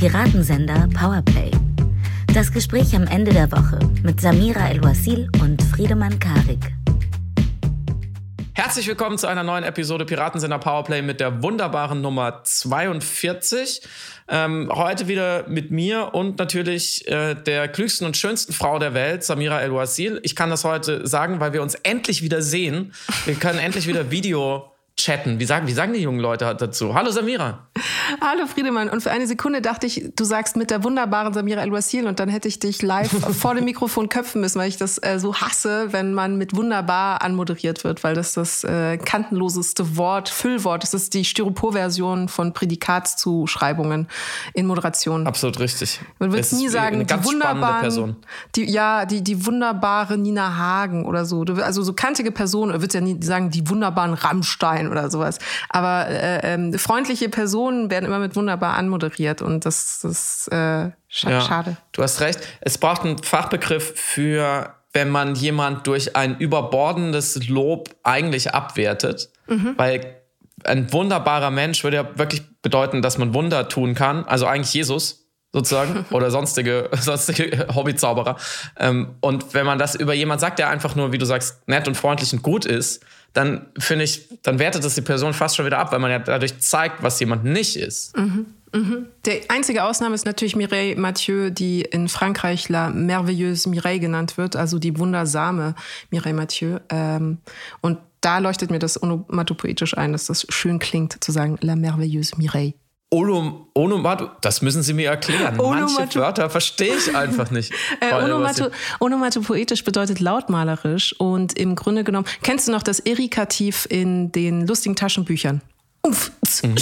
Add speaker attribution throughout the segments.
Speaker 1: Piratensender Powerplay. Das Gespräch am Ende der Woche mit Samira El-Wasil und Friedemann Karik.
Speaker 2: Herzlich willkommen zu einer neuen Episode Piratensender Powerplay mit der wunderbaren Nummer 42. Ähm, heute wieder mit mir und natürlich äh, der klügsten und schönsten Frau der Welt, Samira El-Wasil. Ich kann das heute sagen, weil wir uns endlich wieder sehen. Wir können endlich wieder Video chatten. Wie sagen, wie sagen die jungen Leute dazu? Hallo Samira.
Speaker 3: Hallo Friedemann. Und für eine Sekunde dachte ich, du sagst mit der wunderbaren Samira El-Wasil und dann hätte ich dich live vor dem Mikrofon köpfen müssen, weil ich das äh, so hasse, wenn man mit wunderbar anmoderiert wird, weil das das äh, kantenloseste Wort, Füllwort, das ist die Styropor-Version von Prädikatszuschreibungen in Moderation.
Speaker 2: Absolut richtig.
Speaker 3: Man wird nie sagen, die wunderbaren, die, ja, die, die wunderbare Nina Hagen oder so. Also so kantige Person, wird ja nie sagen, die wunderbaren Rammstein oder sowas. Aber äh, äh, freundliche Personen werden immer mit wunderbar anmoderiert und das, das äh, sch ja, schade.
Speaker 2: Du hast recht. Es braucht einen Fachbegriff für, wenn man jemand durch ein überbordendes Lob eigentlich abwertet, mhm. weil ein wunderbarer Mensch würde ja wirklich bedeuten, dass man Wunder tun kann. Also eigentlich Jesus sozusagen oder sonstige, sonstige Hobbyzauberer. Ähm, und wenn man das über jemand sagt, der einfach nur, wie du sagst, nett und freundlich und gut ist, dann finde ich, dann wertet das die Person fast schon wieder ab, weil man ja dadurch zeigt, was jemand nicht ist.
Speaker 3: Mhm. Mhm. Der einzige Ausnahme ist natürlich Mireille Mathieu, die in Frankreich La Merveilleuse Mireille genannt wird, also die wundersame Mireille Mathieu. Ähm, und da leuchtet mir das onomatopoetisch ein, dass das schön klingt, zu sagen La Merveilleuse Mireille.
Speaker 2: Onom, Onomatu, das müssen Sie mir erklären. Onomatu Manche Wörter verstehe ich einfach nicht.
Speaker 3: äh, Onomatu, Onomatopoetisch bedeutet lautmalerisch und im Grunde genommen, kennst du noch das Erikativ in den lustigen Taschenbüchern? Uff,
Speaker 2: mhm.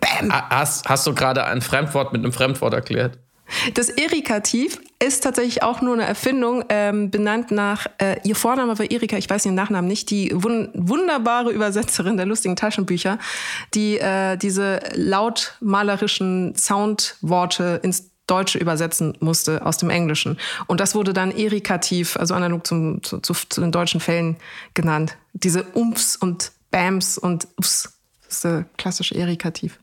Speaker 2: Bam. Äh, hast, hast du gerade ein Fremdwort mit einem Fremdwort erklärt?
Speaker 3: Das Erikativ ist tatsächlich auch nur eine Erfindung, ähm, benannt nach, äh, ihr Vorname war Erika, ich weiß ihren Nachnamen nicht, die wun wunderbare Übersetzerin der lustigen Taschenbücher, die äh, diese lautmalerischen Soundworte ins Deutsche übersetzen musste aus dem Englischen. Und das wurde dann Erikativ, also analog zum, zu, zu, zu den deutschen Fällen genannt. Diese Umfs und Bams und Ups, das ist der klassische Erikativ.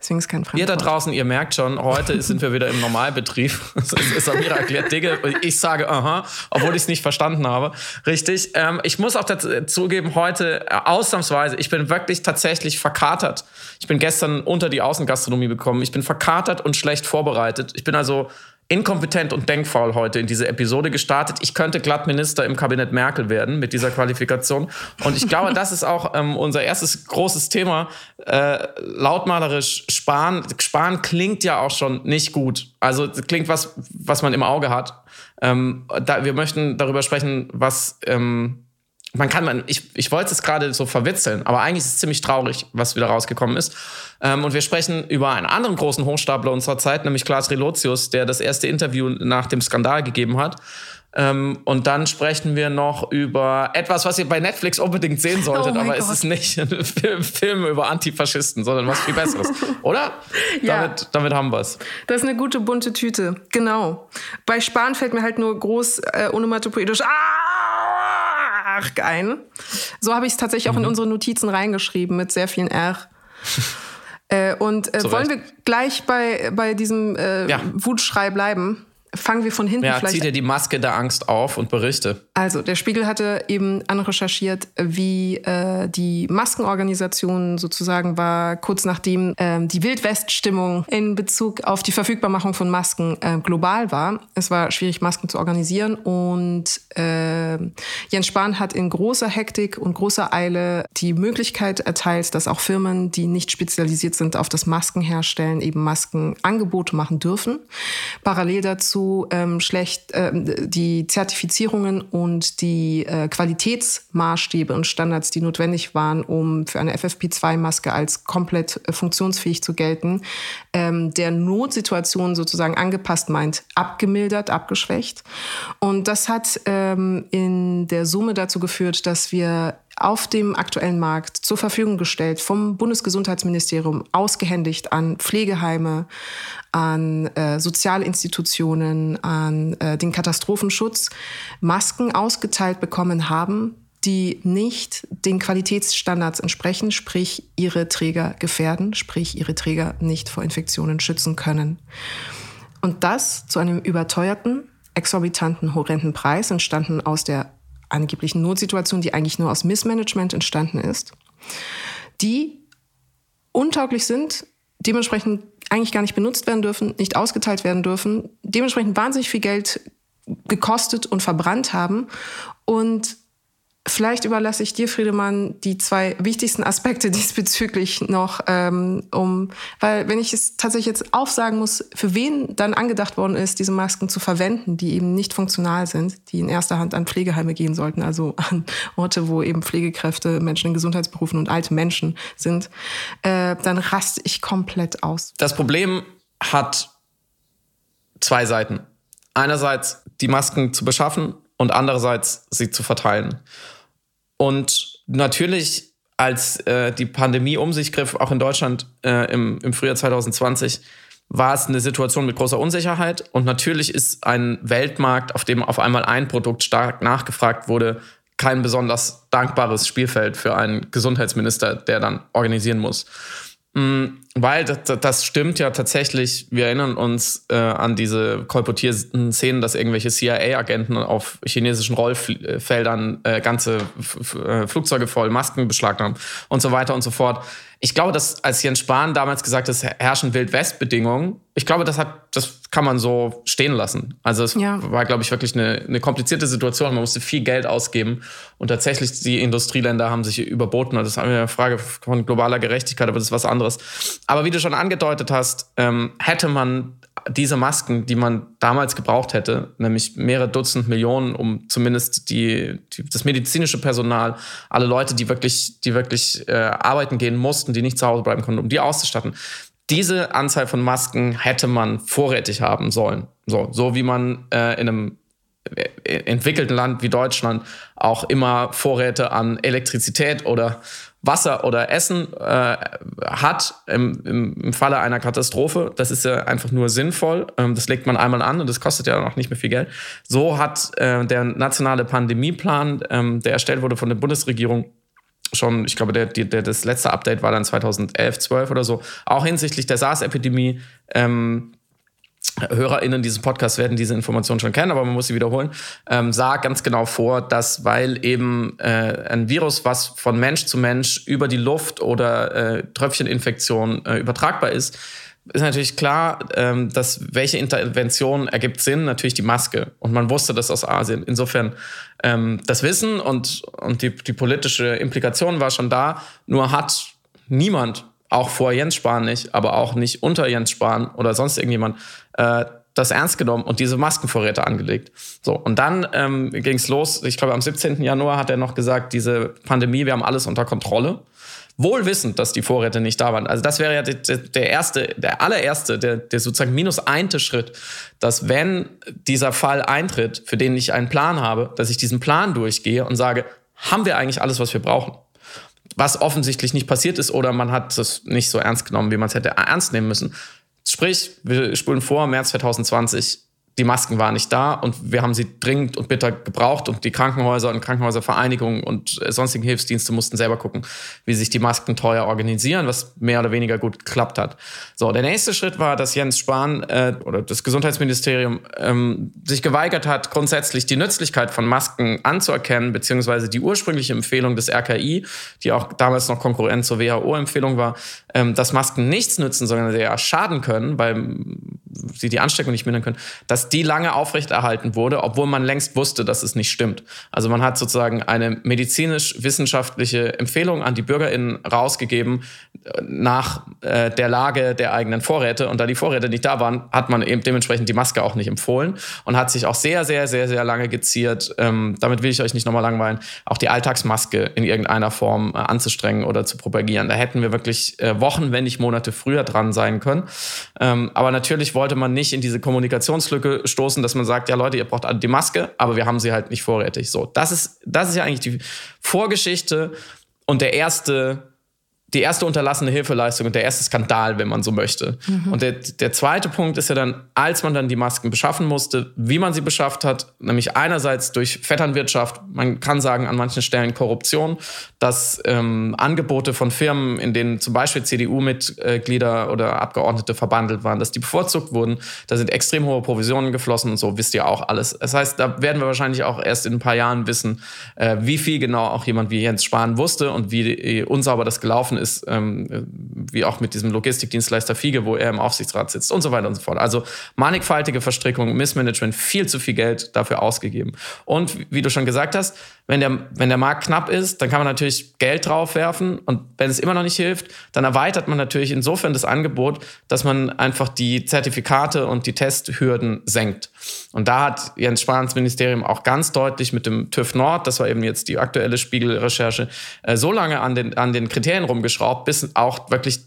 Speaker 3: Deswegen ist kein
Speaker 2: Fremdwort. Ihr da draußen, ihr merkt schon, heute sind wir wieder im Normalbetrieb. Samira erklärt Dinge. Ich sage, aha, obwohl ich es nicht verstanden habe. Richtig. Ähm, ich muss auch zugeben, heute äh, ausnahmsweise, ich bin wirklich tatsächlich verkatert. Ich bin gestern unter die Außengastronomie bekommen. Ich bin verkatert und schlecht vorbereitet. Ich bin also inkompetent und denkfaul heute in diese Episode gestartet. Ich könnte glatt Minister im Kabinett Merkel werden mit dieser Qualifikation. Und ich glaube, das ist auch ähm, unser erstes großes Thema. Äh, lautmalerisch sparen. Sparen klingt ja auch schon nicht gut. Also klingt was, was man im Auge hat. Ähm, da, wir möchten darüber sprechen, was ähm, man kann, man, ich, ich wollte es gerade so verwitzeln, aber eigentlich ist es ziemlich traurig, was wieder rausgekommen ist. Ähm, und wir sprechen über einen anderen großen Hochstapler unserer Zeit, nämlich Klaas Relotius, der das erste Interview nach dem Skandal gegeben hat. Ähm, und dann sprechen wir noch über etwas, was ihr bei Netflix unbedingt sehen solltet, oh aber Gott. es ist nicht ein Film, über Antifaschisten, sondern was viel Besseres. Oder? ja. Damit, damit haben wir es.
Speaker 3: Das ist eine gute bunte Tüte, genau. Bei Spahn fällt mir halt nur groß äh, onomatopoetisch. Ah! Arg ein. So habe ich es tatsächlich auch in mhm. unsere Notizen reingeschrieben mit sehr vielen R. äh, und äh, wollen wir gleich bei, bei diesem äh, ja. Wutschrei bleiben? Fangen wir von hinten
Speaker 2: ja,
Speaker 3: vielleicht.
Speaker 2: Zieh dir die Maske der Angst auf und berichte.
Speaker 3: Also, der Spiegel hatte eben anrecherchiert, wie äh, die Maskenorganisation sozusagen war, kurz nachdem äh, die Wildwest-Stimmung in Bezug auf die Verfügbarmachung von Masken äh, global war. Es war schwierig, Masken zu organisieren und äh, Jens Spahn hat in großer Hektik und großer Eile die Möglichkeit erteilt, dass auch Firmen, die nicht spezialisiert sind auf das Maskenherstellen, eben Maskenangebote machen dürfen. Parallel dazu dazu ähm, schlecht äh, die Zertifizierungen und die äh, Qualitätsmaßstäbe und Standards, die notwendig waren, um für eine FFP2-Maske als komplett äh, funktionsfähig zu gelten, ähm, der Notsituation sozusagen angepasst meint, abgemildert, abgeschwächt. Und das hat ähm, in der Summe dazu geführt, dass wir auf dem aktuellen Markt zur Verfügung gestellt, vom Bundesgesundheitsministerium ausgehändigt an Pflegeheime, an äh, Sozialinstitutionen, an äh, den Katastrophenschutz, Masken ausgeteilt bekommen haben, die nicht den Qualitätsstandards entsprechen, sprich ihre Träger gefährden, sprich ihre Träger nicht vor Infektionen schützen können. Und das zu einem überteuerten, exorbitanten, horrenden Preis, entstanden aus der angeblichen Notsituation, die eigentlich nur aus Missmanagement entstanden ist, die untauglich sind, dementsprechend eigentlich gar nicht benutzt werden dürfen, nicht ausgeteilt werden dürfen, dementsprechend wahnsinnig viel Geld gekostet und verbrannt haben und Vielleicht überlasse ich dir, Friedemann, die zwei wichtigsten Aspekte diesbezüglich noch, ähm, um, weil wenn ich es tatsächlich jetzt aufsagen muss, für wen dann angedacht worden ist, diese Masken zu verwenden, die eben nicht funktional sind, die in erster Hand an Pflegeheime gehen sollten, also an Orte, wo eben Pflegekräfte, Menschen in Gesundheitsberufen und alte Menschen sind, äh, dann raste ich komplett aus.
Speaker 2: Das Problem hat zwei Seiten. Einerseits die Masken zu beschaffen und andererseits sie zu verteilen. Und natürlich, als äh, die Pandemie um sich griff, auch in Deutschland äh, im, im Frühjahr 2020, war es eine Situation mit großer Unsicherheit. Und natürlich ist ein Weltmarkt, auf dem auf einmal ein Produkt stark nachgefragt wurde, kein besonders dankbares Spielfeld für einen Gesundheitsminister, der dann organisieren muss. Weil das, das, stimmt ja tatsächlich. Wir erinnern uns äh, an diese kolportierten Szenen, dass irgendwelche CIA-Agenten auf chinesischen Rollfeldern äh, ganze F äh, Flugzeuge voll Masken beschlagnahmt und so weiter und so fort ich glaube, dass als Jens Spahn damals gesagt hat, es herrschen Wild-West-Bedingungen, ich glaube, das hat, das kann man so stehen lassen. Also es ja. war, glaube ich, wirklich eine, eine komplizierte Situation. Man musste viel Geld ausgeben und tatsächlich die Industrieländer haben sich überboten. Das ist eine Frage von globaler Gerechtigkeit, aber das ist was anderes. Aber wie du schon angedeutet hast, ähm, hätte man diese Masken, die man damals gebraucht hätte, nämlich mehrere Dutzend Millionen, um zumindest die, die das medizinische Personal, alle Leute, die wirklich, die wirklich äh, arbeiten gehen mussten, die nicht zu Hause bleiben konnten, um die auszustatten. Diese Anzahl von Masken hätte man vorrätig haben sollen. So, so wie man äh, in einem äh, entwickelten Land wie Deutschland auch immer Vorräte an Elektrizität oder Wasser oder Essen äh, hat im, im, Falle einer Katastrophe. Das ist ja einfach nur sinnvoll. Ähm, das legt man einmal an und das kostet ja auch nicht mehr viel Geld. So hat äh, der nationale Pandemieplan, ähm, der erstellt wurde von der Bundesregierung, schon, ich glaube, der, der, das letzte Update war dann 2011, 12 oder so, auch hinsichtlich der SARS-Epidemie ähm, HörerInnen dieses Podcasts werden diese Informationen schon kennen, aber man muss sie wiederholen, ähm, sah ganz genau vor, dass weil eben äh, ein Virus, was von Mensch zu Mensch über die Luft oder äh, Tröpfcheninfektion äh, übertragbar ist, ist natürlich klar, ähm, dass welche Intervention ergibt Sinn, natürlich die Maske. Und man wusste das aus Asien. Insofern ähm, das Wissen und, und die, die politische Implikation war schon da, nur hat niemand auch vor Jens Spahn nicht, aber auch nicht unter Jens Spahn oder sonst irgendjemand, äh, das ernst genommen und diese Maskenvorräte angelegt. So, und dann ähm, ging es los. Ich glaube, am 17. Januar hat er noch gesagt, diese Pandemie, wir haben alles unter Kontrolle. Wohl wissend, dass die Vorräte nicht da waren. Also das wäre ja der, der erste, der allererste, der, der sozusagen minus einte Schritt, dass wenn dieser Fall eintritt, für den ich einen Plan habe, dass ich diesen Plan durchgehe und sage, haben wir eigentlich alles, was wir brauchen? was offensichtlich nicht passiert ist oder man hat es nicht so ernst genommen, wie man es hätte ernst nehmen müssen. Sprich, wir spulen vor, März 2020 die Masken waren nicht da und wir haben sie dringend und bitter gebraucht und die Krankenhäuser und Krankenhäuservereinigungen und sonstigen Hilfsdienste mussten selber gucken, wie sich die Masken teuer organisieren, was mehr oder weniger gut geklappt hat. So, der nächste Schritt war, dass Jens Spahn äh, oder das Gesundheitsministerium ähm, sich geweigert hat, grundsätzlich die Nützlichkeit von Masken anzuerkennen, beziehungsweise die ursprüngliche Empfehlung des RKI, die auch damals noch Konkurrent zur WHO-Empfehlung war, ähm, dass Masken nichts nützen, sondern sehr schaden können, weil sie die Ansteckung nicht mindern können, dass die lange aufrechterhalten wurde, obwohl man längst wusste, dass es nicht stimmt. Also man hat sozusagen eine medizinisch-wissenschaftliche Empfehlung an die BürgerInnen rausgegeben äh, nach äh, der Lage der eigenen Vorräte. Und da die Vorräte nicht da waren, hat man eben dementsprechend die Maske auch nicht empfohlen und hat sich auch sehr, sehr, sehr, sehr lange geziert, ähm, damit will ich euch nicht nochmal langweilen, auch die Alltagsmaske in irgendeiner Form äh, anzustrengen oder zu propagieren. Da hätten wir wirklich äh, Wochen, wenn nicht Monate früher dran sein können. Ähm, aber natürlich wollte man nicht in diese Kommunikationslücke stoßen, dass man sagt, ja Leute, ihr braucht die Maske, aber wir haben sie halt nicht vorrätig. So, das ist, das ist ja eigentlich die Vorgeschichte und der erste die erste unterlassene Hilfeleistung und der erste Skandal, wenn man so möchte. Mhm. Und der, der zweite Punkt ist ja dann, als man dann die Masken beschaffen musste, wie man sie beschafft hat, nämlich einerseits durch Vetternwirtschaft, man kann sagen an manchen Stellen Korruption, dass ähm, Angebote von Firmen, in denen zum Beispiel CDU-Mitglieder oder Abgeordnete verbandelt waren, dass die bevorzugt wurden, da sind extrem hohe Provisionen geflossen und so, wisst ihr auch alles. Das heißt, da werden wir wahrscheinlich auch erst in ein paar Jahren wissen, äh, wie viel genau auch jemand wie Jens Spahn wusste und wie unsauber das gelaufen ist, ähm, wie auch mit diesem Logistikdienstleister Fiege, wo er im Aufsichtsrat sitzt und so weiter und so fort. Also mannigfaltige Verstrickung, Missmanagement, viel zu viel Geld dafür ausgegeben. Und wie du schon gesagt hast, wenn der, wenn der Markt knapp ist, dann kann man natürlich Geld draufwerfen und wenn es immer noch nicht hilft, dann erweitert man natürlich insofern das Angebot, dass man einfach die Zertifikate und die Testhürden senkt. Und da hat Jens Spahns Ministerium auch ganz deutlich mit dem TÜV Nord, das war eben jetzt die aktuelle Spiegelrecherche, äh, so lange an den, an den Kriterien rumgeschraubt, bis auch wirklich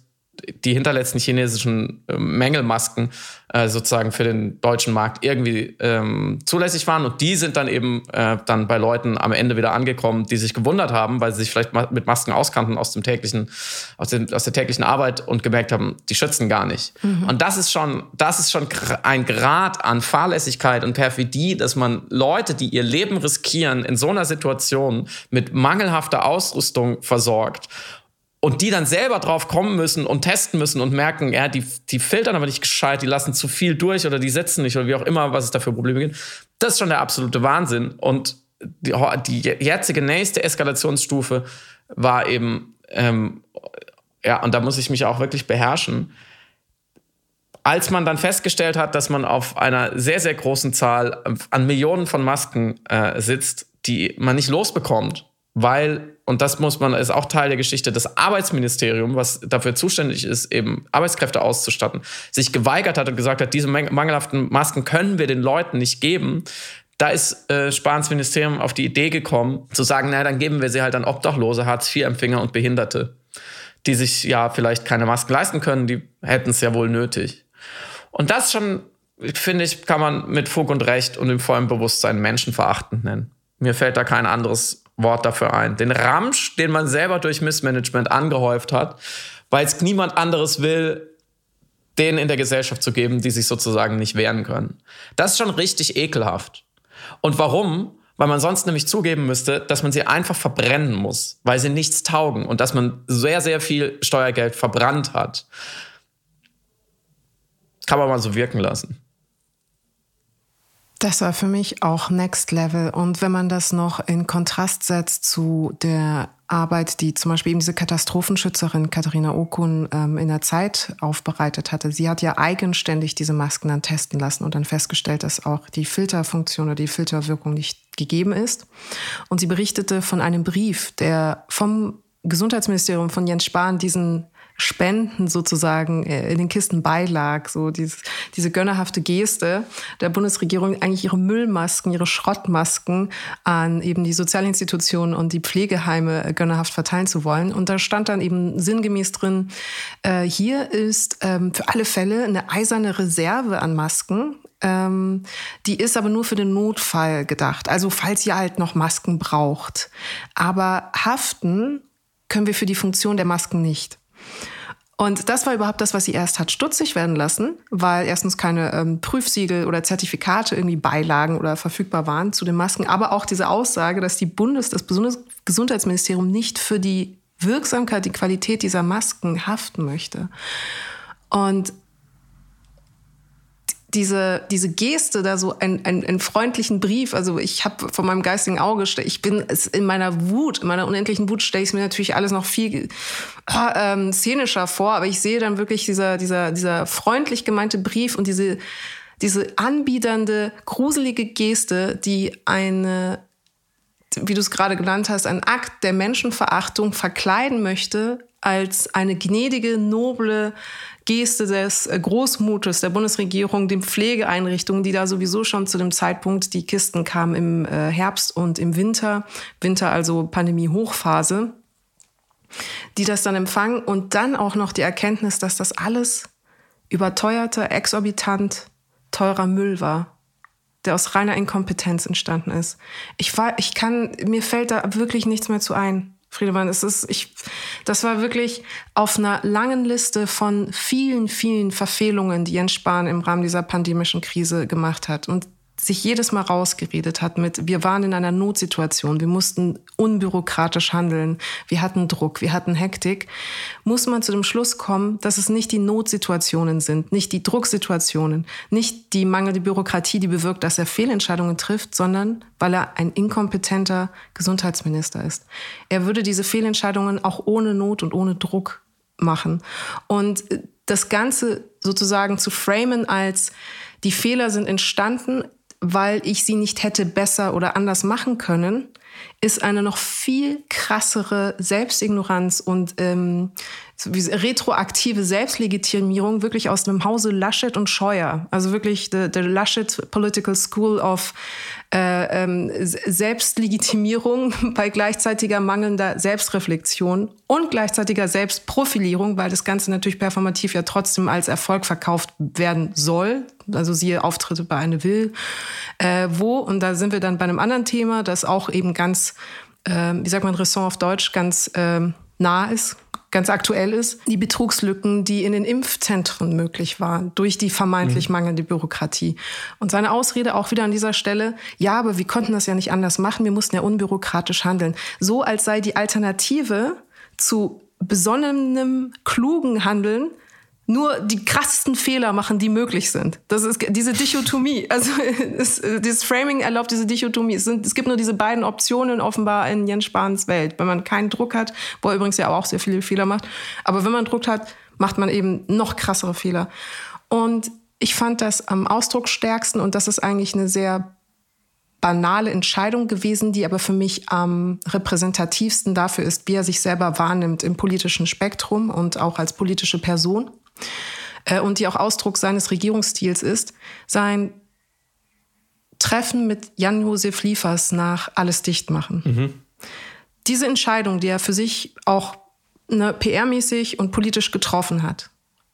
Speaker 2: die hinterletzten chinesischen äh, Mängelmasken äh, sozusagen für den deutschen Markt irgendwie ähm, zulässig waren. Und die sind dann eben äh, dann bei Leuten am Ende wieder angekommen, die sich gewundert haben, weil sie sich vielleicht mit Masken auskannten aus dem täglichen, aus, dem, aus der täglichen Arbeit und gemerkt haben, die schützen gar nicht. Mhm. Und das ist schon, das ist schon ein Grad an Fahrlässigkeit und Perfidie, dass man Leute, die ihr Leben riskieren, in so einer Situation mit mangelhafter Ausrüstung versorgt und die dann selber drauf kommen müssen und testen müssen und merken, ja, die, die filtern aber nicht gescheit, die lassen zu viel durch oder die setzen nicht oder wie auch immer, was es da für Probleme gibt. Das ist schon der absolute Wahnsinn. Und die, die jetzige nächste Eskalationsstufe war eben, ähm, ja, und da muss ich mich auch wirklich beherrschen. Als man dann festgestellt hat, dass man auf einer sehr, sehr großen Zahl an Millionen von Masken äh, sitzt, die man nicht losbekommt, weil, und das muss man, ist auch Teil der Geschichte, das Arbeitsministerium, was dafür zuständig ist, eben Arbeitskräfte auszustatten, sich geweigert hat und gesagt hat, diese mangelhaften Masken können wir den Leuten nicht geben. Da ist äh, Spahns Ministerium auf die Idee gekommen, zu sagen, naja, dann geben wir sie halt an Obdachlose, Hartz-IV-Empfänger und Behinderte, die sich ja vielleicht keine Masken leisten können, die hätten es ja wohl nötig. Und das schon, finde ich, kann man mit Fug und Recht und im vollen Bewusstsein menschenverachtend nennen. Mir fällt da kein anderes Wort dafür ein. Den Ramsch, den man selber durch Missmanagement angehäuft hat, weil es niemand anderes will, denen in der Gesellschaft zu geben, die sich sozusagen nicht wehren können. Das ist schon richtig ekelhaft. Und warum? Weil man sonst nämlich zugeben müsste, dass man sie einfach verbrennen muss, weil sie nichts taugen und dass man sehr, sehr viel Steuergeld verbrannt hat. Kann man mal so wirken lassen.
Speaker 3: Das war für mich auch Next Level. Und wenn man das noch in Kontrast setzt zu der Arbeit, die zum Beispiel eben diese Katastrophenschützerin Katharina Okun ähm, in der Zeit aufbereitet hatte. Sie hat ja eigenständig diese Masken dann testen lassen und dann festgestellt, dass auch die Filterfunktion oder die Filterwirkung nicht gegeben ist. Und sie berichtete von einem Brief, der vom Gesundheitsministerium von Jens Spahn diesen Spenden sozusagen äh, in den Kisten beilag. So dieses, diese gönnerhafte Geste der Bundesregierung, eigentlich ihre Müllmasken, ihre Schrottmasken an eben die Sozialinstitutionen und die Pflegeheime äh, gönnerhaft verteilen zu wollen. Und da stand dann eben sinngemäß drin, äh, hier ist ähm, für alle Fälle eine eiserne Reserve an Masken. Ähm, die ist aber nur für den Notfall gedacht. Also falls ihr halt noch Masken braucht. Aber haften können wir für die Funktion der Masken nicht. Und das war überhaupt das, was sie erst hat stutzig werden lassen, weil erstens keine ähm, Prüfsiegel oder Zertifikate irgendwie beilagen oder verfügbar waren zu den Masken, aber auch diese Aussage, dass die Bundes, das Bundesgesundheitsministerium nicht für die Wirksamkeit, die Qualität dieser Masken haften möchte. Und diese, diese Geste, da so einen, einen, einen freundlichen Brief, also ich habe von meinem geistigen Auge, ich bin es in meiner Wut, in meiner unendlichen Wut stelle ich es mir natürlich alles noch viel ähm, szenischer vor, aber ich sehe dann wirklich dieser, dieser, dieser freundlich gemeinte Brief und diese, diese anbiedernde, gruselige Geste, die eine, wie du es gerade genannt hast, ein Akt der Menschenverachtung verkleiden möchte als eine gnädige, noble Geste des Großmutes der Bundesregierung den Pflegeeinrichtungen, die da sowieso schon zu dem Zeitpunkt, die Kisten kamen im äh, Herbst und im Winter, Winter also Pandemie-Hochphase, die das dann empfangen und dann auch noch die Erkenntnis, dass das alles überteuerter, exorbitant teurer Müll war, der aus reiner Inkompetenz entstanden ist. Ich war, ich kann, mir fällt da wirklich nichts mehr zu ein. Friedemann, es ist, ich, Das war wirklich auf einer langen Liste von vielen, vielen Verfehlungen, die Jens Spahn im Rahmen dieser pandemischen Krise gemacht hat. Und sich jedes Mal rausgeredet hat mit, wir waren in einer Notsituation, wir mussten unbürokratisch handeln, wir hatten Druck, wir hatten Hektik, muss man zu dem Schluss kommen, dass es nicht die Notsituationen sind, nicht die Drucksituationen, nicht die mangelnde Bürokratie, die bewirkt, dass er Fehlentscheidungen trifft, sondern weil er ein inkompetenter Gesundheitsminister ist. Er würde diese Fehlentscheidungen auch ohne Not und ohne Druck machen. Und das Ganze sozusagen zu framen als die Fehler sind entstanden, weil ich sie nicht hätte besser oder anders machen können, ist eine noch viel krassere Selbstignoranz und ähm, retroaktive Selbstlegitimierung wirklich aus dem Hause Laschet und Scheuer. Also wirklich the, the Laschet Political School of äh, ähm, Selbstlegitimierung bei gleichzeitiger mangelnder Selbstreflexion und gleichzeitiger Selbstprofilierung, weil das Ganze natürlich performativ ja trotzdem als Erfolg verkauft werden soll. Also siehe Auftritte bei Eine Will, äh, wo, und da sind wir dann bei einem anderen Thema, das auch eben ganz, äh, wie sagt man, Ressort auf Deutsch, ganz äh, nah ist, ganz aktuell ist, die Betrugslücken, die in den Impfzentren möglich waren durch die vermeintlich mhm. mangelnde Bürokratie. Und seine Ausrede auch wieder an dieser Stelle, ja, aber wir konnten das ja nicht anders machen, wir mussten ja unbürokratisch handeln. So als sei die Alternative zu besonnenem, klugen Handeln nur die krassesten Fehler machen, die möglich sind. Das ist diese Dichotomie. Also es, dieses Framing erlaubt diese Dichotomie. Es, sind, es gibt nur diese beiden Optionen offenbar in Jens Spahns Welt. Wenn man keinen Druck hat, wo er übrigens ja auch sehr viele Fehler macht, aber wenn man Druck hat, macht man eben noch krassere Fehler. Und ich fand das am ausdrucksstärksten und das ist eigentlich eine sehr banale Entscheidung gewesen, die aber für mich am repräsentativsten dafür ist, wie er sich selber wahrnimmt im politischen Spektrum und auch als politische Person äh, und die auch Ausdruck seines Regierungsstils ist, sein Treffen mit Jan-Josef Liefers nach Alles dicht machen. Mhm. Diese Entscheidung, die er für sich auch ne, PR-mäßig und politisch getroffen hat,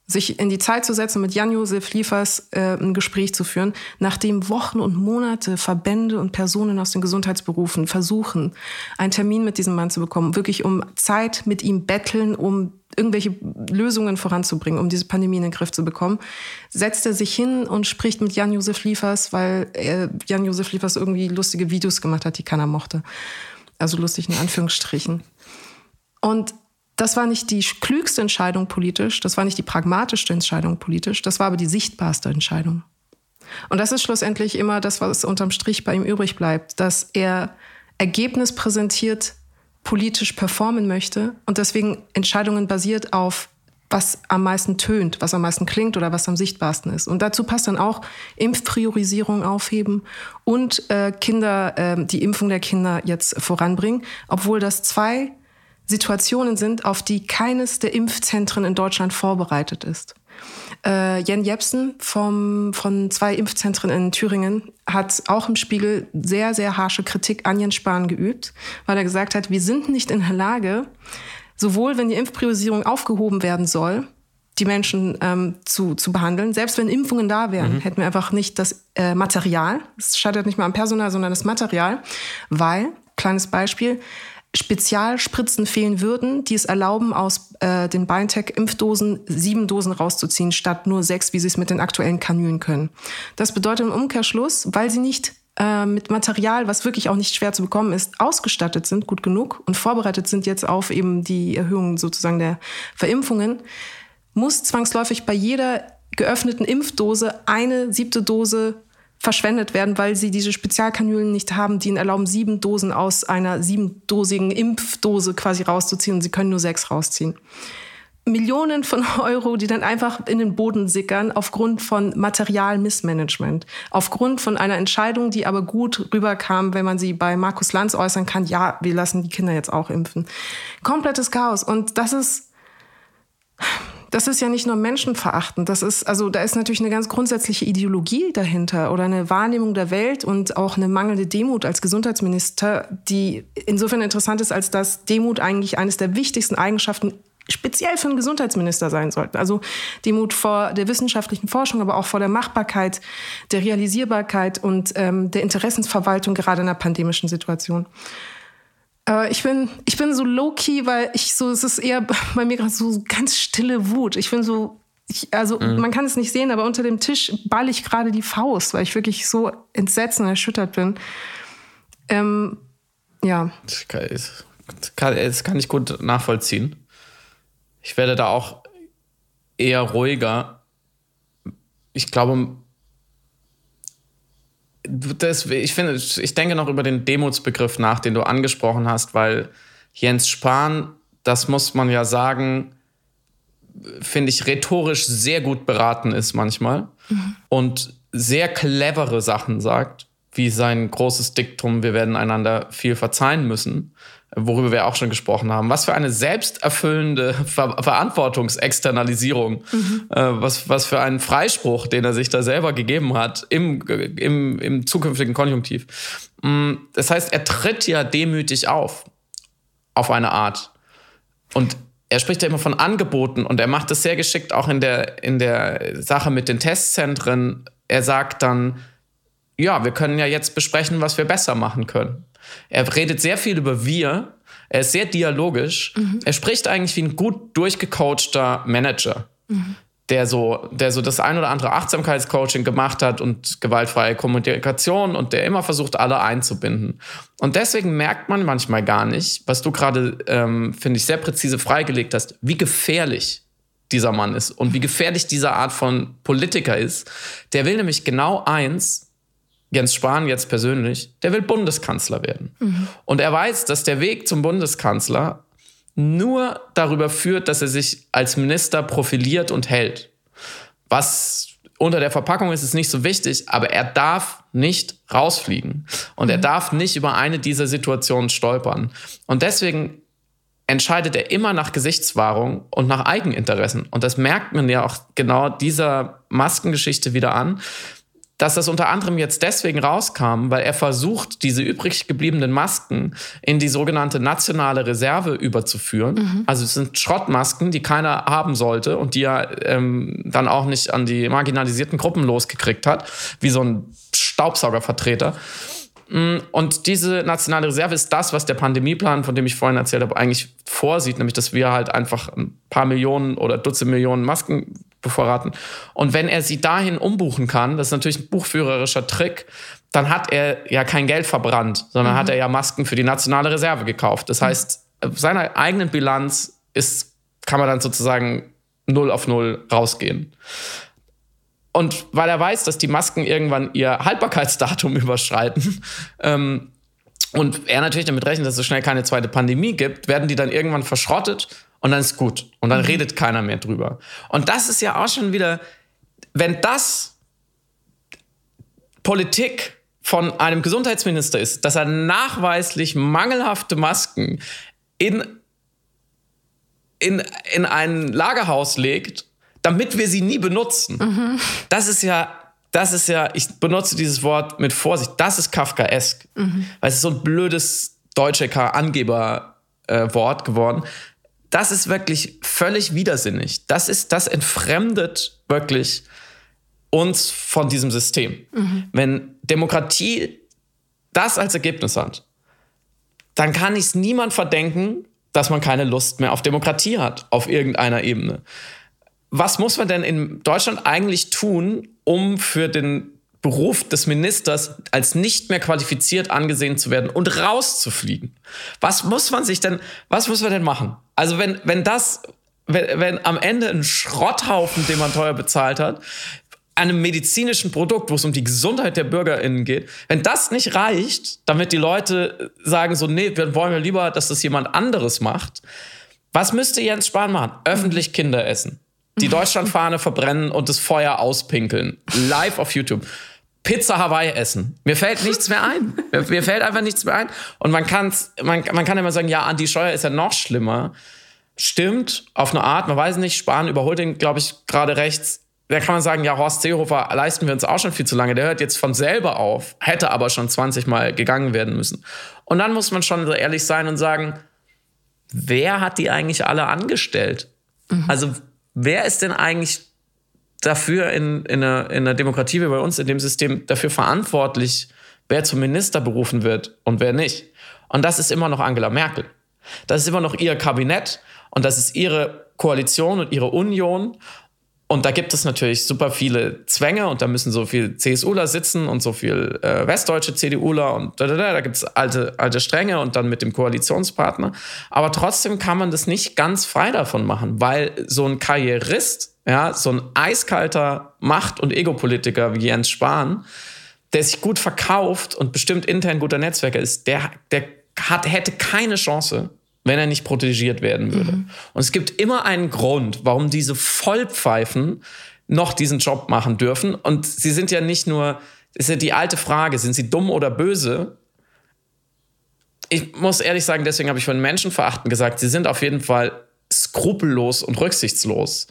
Speaker 3: sich in die Zeit zu setzen, mit Jan-Josef Liefers äh, ein Gespräch zu führen, nachdem Wochen und Monate Verbände und Personen aus den Gesundheitsberufen versuchen, einen Termin mit diesem Mann zu bekommen, wirklich um Zeit mit ihm betteln, um irgendwelche Lösungen voranzubringen, um diese Pandemie in den Griff zu bekommen, setzt er sich hin und spricht mit Jan-Josef Liefers, weil Jan-Josef Liefers irgendwie lustige Videos gemacht hat, die keiner mochte. Also lustig in Anführungsstrichen. Und das war nicht die klügste Entscheidung politisch, das war nicht die pragmatischste Entscheidung politisch, das war aber die sichtbarste Entscheidung. Und das ist schlussendlich immer das, was unterm Strich bei ihm übrig bleibt, dass er Ergebnis präsentiert, politisch performen möchte und deswegen Entscheidungen basiert auf was am meisten tönt, was am meisten klingt oder was am sichtbarsten ist. Und dazu passt dann auch Impfpriorisierung aufheben und äh, Kinder, äh, die Impfung der Kinder jetzt voranbringen, obwohl das zwei Situationen sind, auf die keines der Impfzentren in Deutschland vorbereitet ist. Äh, Jen Jepsen vom, von zwei Impfzentren in Thüringen hat auch im Spiegel sehr, sehr harsche Kritik an Jens Spahn geübt, weil er gesagt hat, wir sind nicht in der Lage, sowohl wenn die Impfpriorisierung aufgehoben werden soll, die Menschen ähm, zu, zu behandeln. Selbst wenn Impfungen da wären, mhm. hätten wir einfach nicht das äh, Material. Es scheitert nicht mal am Personal, sondern das Material, weil, kleines Beispiel, Spezialspritzen fehlen würden, die es erlauben, aus äh, den BioNTech-Impfdosen sieben Dosen rauszuziehen, statt nur sechs, wie sie es mit den aktuellen Kanülen können. Das bedeutet im Umkehrschluss, weil sie nicht äh, mit Material, was wirklich auch nicht schwer zu bekommen ist, ausgestattet sind, gut genug und vorbereitet sind jetzt auf eben die Erhöhung sozusagen der Verimpfungen, muss zwangsläufig bei jeder geöffneten Impfdose eine siebte Dose verschwendet werden, weil sie diese Spezialkanülen nicht haben, die ihnen erlauben, sieben Dosen aus einer siebendosigen Impfdose quasi rauszuziehen und sie können nur sechs rausziehen. Millionen von Euro, die dann einfach in den Boden sickern aufgrund von Materialmissmanagement, aufgrund von einer Entscheidung, die aber gut rüberkam, wenn man sie bei Markus Lanz äußern kann, ja, wir lassen die Kinder jetzt auch impfen. Komplettes Chaos. Und das ist, das ist ja nicht nur menschenverachtend, das ist, also da ist natürlich eine ganz grundsätzliche Ideologie dahinter oder eine Wahrnehmung der Welt und auch eine mangelnde Demut als Gesundheitsminister, die insofern interessant ist, als dass Demut eigentlich eines der wichtigsten Eigenschaften speziell für einen Gesundheitsminister sein sollte. Also Demut vor der wissenschaftlichen Forschung, aber auch vor der Machbarkeit, der Realisierbarkeit und ähm, der Interessensverwaltung gerade in einer pandemischen Situation. Aber ich bin, ich bin so low-key, weil ich so, es ist eher bei mir gerade so ganz stille Wut. Ich bin so, ich, also mhm. man kann es nicht sehen, aber unter dem Tisch ball ich gerade die Faust, weil ich wirklich so entsetzt und erschüttert bin. Ähm, ja.
Speaker 2: Das kann, das, kann, das kann ich gut nachvollziehen. Ich werde da auch eher ruhiger. Ich glaube, das, ich finde, ich denke noch über den Demutsbegriff nach, den du angesprochen hast, weil Jens Spahn, das muss man ja sagen, finde ich, rhetorisch sehr gut beraten ist manchmal mhm. und sehr clevere Sachen sagt, wie sein großes Diktum, wir werden einander viel verzeihen müssen worüber wir auch schon gesprochen haben. Was für eine selbsterfüllende Ver Verantwortungsexternalisierung, mhm. äh, was, was für einen Freispruch, den er sich da selber gegeben hat im, im, im zukünftigen Konjunktiv. Mm, das heißt, er tritt ja demütig auf, auf eine Art. Und er spricht ja immer von Angeboten und er macht das sehr geschickt auch in der, in der Sache mit den Testzentren. Er sagt dann, ja, wir können ja jetzt besprechen, was wir besser machen können. Er redet sehr viel über wir. Er ist sehr dialogisch. Mhm. Er spricht eigentlich wie ein gut durchgecoachter Manager, mhm. der, so, der so das ein oder andere Achtsamkeitscoaching gemacht hat und gewaltfreie Kommunikation und der immer versucht, alle einzubinden. Und deswegen merkt man manchmal gar nicht, was du gerade, ähm, finde ich, sehr präzise freigelegt hast, wie gefährlich dieser Mann ist und wie gefährlich diese Art von Politiker ist. Der will nämlich genau eins, Jens Spahn jetzt persönlich, der will Bundeskanzler werden. Mhm. Und er weiß, dass der Weg zum Bundeskanzler nur darüber führt, dass er sich als Minister profiliert und hält. Was unter der Verpackung ist, ist nicht so wichtig, aber er darf nicht rausfliegen. Und mhm. er darf nicht über eine dieser Situationen stolpern. Und deswegen entscheidet er immer nach Gesichtswahrung und nach Eigeninteressen. Und das merkt man ja auch genau dieser Maskengeschichte wieder an dass das unter anderem jetzt deswegen rauskam, weil er versucht, diese übrig gebliebenen Masken in die sogenannte nationale Reserve überzuführen. Mhm. Also es sind Schrottmasken, die keiner haben sollte und die er ähm, dann auch nicht an die marginalisierten Gruppen losgekriegt hat, wie so ein Staubsaugervertreter. Mm, und diese nationale Reserve ist das, was der Pandemieplan, von dem ich vorhin erzählt habe, eigentlich vorsieht, nämlich dass wir halt einfach ein paar Millionen oder Dutzend Millionen Masken bevorraten. Und wenn er sie dahin umbuchen kann, das ist natürlich ein buchführerischer Trick, dann hat er ja kein Geld verbrannt, sondern mhm. hat er ja Masken für die nationale Reserve gekauft. Das heißt, seiner eigenen Bilanz ist, kann man dann sozusagen null auf null rausgehen. Und weil er weiß, dass die Masken irgendwann ihr Haltbarkeitsdatum überschreiten, ähm, und er natürlich damit rechnet, dass es so schnell keine zweite Pandemie gibt, werden die dann irgendwann verschrottet und dann ist gut. Und dann mhm. redet keiner mehr drüber. Und das ist ja auch schon wieder, wenn das Politik von einem Gesundheitsminister ist, dass er nachweislich mangelhafte Masken in, in, in ein Lagerhaus legt, damit wir sie nie benutzen. Mhm. Das ist ja, das ist ja, ich benutze dieses Wort mit Vorsicht, das ist Kafkaesk. Mhm. Weil es ist so ein blödes deutsche Angeberwort äh, geworden das ist wirklich völlig widersinnig. Das ist, das entfremdet wirklich uns von diesem System. Mhm. Wenn Demokratie das als Ergebnis hat, dann kann ich es niemand verdenken, dass man keine Lust mehr auf Demokratie hat, auf irgendeiner Ebene. Was muss man denn in Deutschland eigentlich tun, um für den Beruf des Ministers als nicht mehr qualifiziert angesehen zu werden und rauszufliegen. Was muss man sich denn, was muss man denn machen? Also wenn, wenn das, wenn, wenn am Ende ein Schrotthaufen, den man teuer bezahlt hat, einem medizinischen Produkt, wo es um die Gesundheit der BürgerInnen geht, wenn das nicht reicht, damit die Leute sagen so, nee, wir wollen ja lieber, dass das jemand anderes macht, was müsste Jens Spahn machen? Öffentlich Kinder essen die Deutschlandfahne verbrennen und das Feuer auspinkeln. Live auf YouTube. Pizza Hawaii essen. Mir fällt nichts mehr ein. Mir, mir fällt einfach nichts mehr ein. Und man, kann's, man, man kann immer sagen, ja, Andi Scheuer ist ja noch schlimmer. Stimmt, auf eine Art, man weiß nicht, Spahn überholt ihn, glaube ich, gerade rechts. Da kann man sagen, ja, Horst Seehofer leisten wir uns auch schon viel zu lange. Der hört jetzt von selber auf, hätte aber schon 20 Mal gegangen werden müssen. Und dann muss man schon so ehrlich sein und sagen, wer hat die eigentlich alle angestellt? Mhm. Also, wer ist denn eigentlich dafür in, in, einer, in einer Demokratie wie bei uns, in dem System, dafür verantwortlich, wer zum Minister berufen wird und wer nicht. Und das ist immer noch Angela Merkel. Das ist immer noch ihr Kabinett und das ist ihre Koalition und ihre Union. Und da gibt es natürlich super viele Zwänge und da müssen so viele CSUler sitzen und so viel äh, westdeutsche CDUler und da, da, da, da gibt es alte, alte Stränge und dann mit dem Koalitionspartner. Aber trotzdem kann man das nicht ganz frei davon machen, weil so ein Karrierist, ja, so ein eiskalter Macht- und Egopolitiker wie Jens Spahn, der sich gut verkauft und bestimmt intern guter Netzwerker ist, der, der hat, hätte keine Chance, wenn er nicht protegiert werden würde. Mhm. Und es gibt immer einen Grund, warum diese Vollpfeifen noch diesen Job machen dürfen. Und sie sind ja nicht nur, ist ja die alte Frage, sind sie dumm oder böse? Ich muss ehrlich sagen, deswegen habe ich von Menschenverachten gesagt, sie sind auf jeden Fall skrupellos und rücksichtslos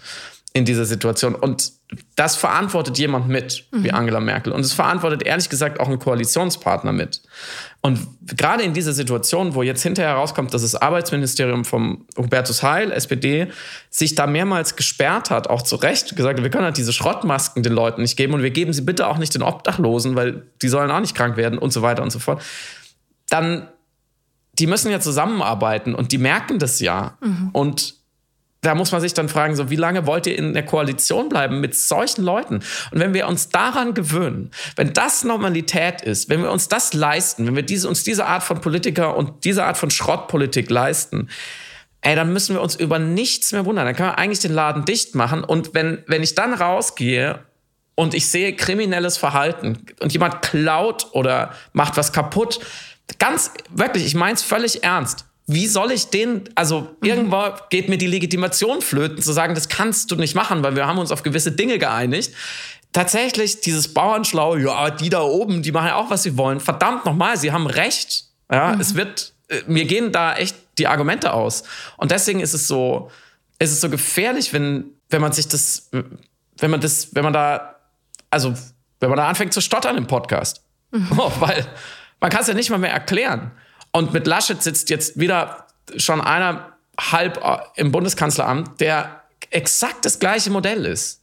Speaker 2: in dieser Situation. Und das verantwortet jemand mit, wie mhm. Angela Merkel. Und es verantwortet ehrlich gesagt auch ein Koalitionspartner mit. Und gerade in dieser Situation, wo jetzt hinterher herauskommt, dass das Arbeitsministerium vom Hubertus Heil, SPD, sich da mehrmals gesperrt hat, auch zu Recht gesagt, wir können halt diese Schrottmasken den Leuten nicht geben und wir geben sie bitte auch nicht den Obdachlosen, weil die sollen auch nicht krank werden und so weiter und so fort. Dann, die müssen ja zusammenarbeiten und die merken das ja. Mhm. Und da muss man sich dann fragen, so wie lange wollt ihr in der Koalition bleiben mit solchen Leuten? Und wenn wir uns daran gewöhnen, wenn das Normalität ist, wenn wir uns das leisten, wenn wir diese, uns diese Art von Politiker und diese Art von Schrottpolitik leisten, ey, dann müssen wir uns über nichts mehr wundern. Dann können wir eigentlich den Laden dicht machen. Und wenn, wenn ich dann rausgehe und ich sehe kriminelles Verhalten und jemand klaut oder macht was kaputt, ganz wirklich, ich meine es völlig ernst wie soll ich den, also mhm. irgendwo geht mir die Legitimation flöten, zu sagen, das kannst du nicht machen, weil wir haben uns auf gewisse Dinge geeinigt. Tatsächlich, dieses Bauernschlau, ja, die da oben, die machen ja auch, was sie wollen. Verdammt nochmal, sie haben recht. Ja, mhm. es wird, äh, mir gehen da echt die Argumente aus. Und deswegen ist es so, ist es so gefährlich, wenn, wenn man sich das, wenn man das, wenn man da, also, wenn man da anfängt zu stottern im Podcast. Mhm. Oh, weil man kann es ja nicht mal mehr erklären. Und mit Laschet sitzt jetzt wieder schon einer halb äh, im Bundeskanzleramt, der exakt das gleiche Modell ist.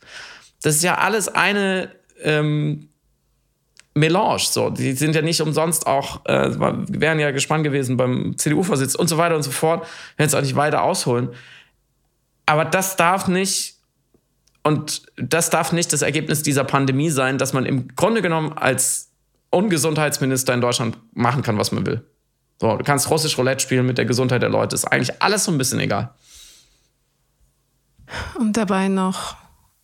Speaker 2: Das ist ja alles eine ähm, Melange. So. Die sind ja nicht umsonst auch, äh, wären ja gespannt gewesen beim CDU-Vorsitz und so weiter und so fort. Werden es auch nicht weiter ausholen. Aber das darf nicht, und das darf nicht das Ergebnis dieser Pandemie sein, dass man im Grunde genommen als Ungesundheitsminister in Deutschland machen kann, was man will. So, du kannst russisch Roulette spielen mit der Gesundheit der Leute. Ist eigentlich alles so ein bisschen egal.
Speaker 3: Und dabei noch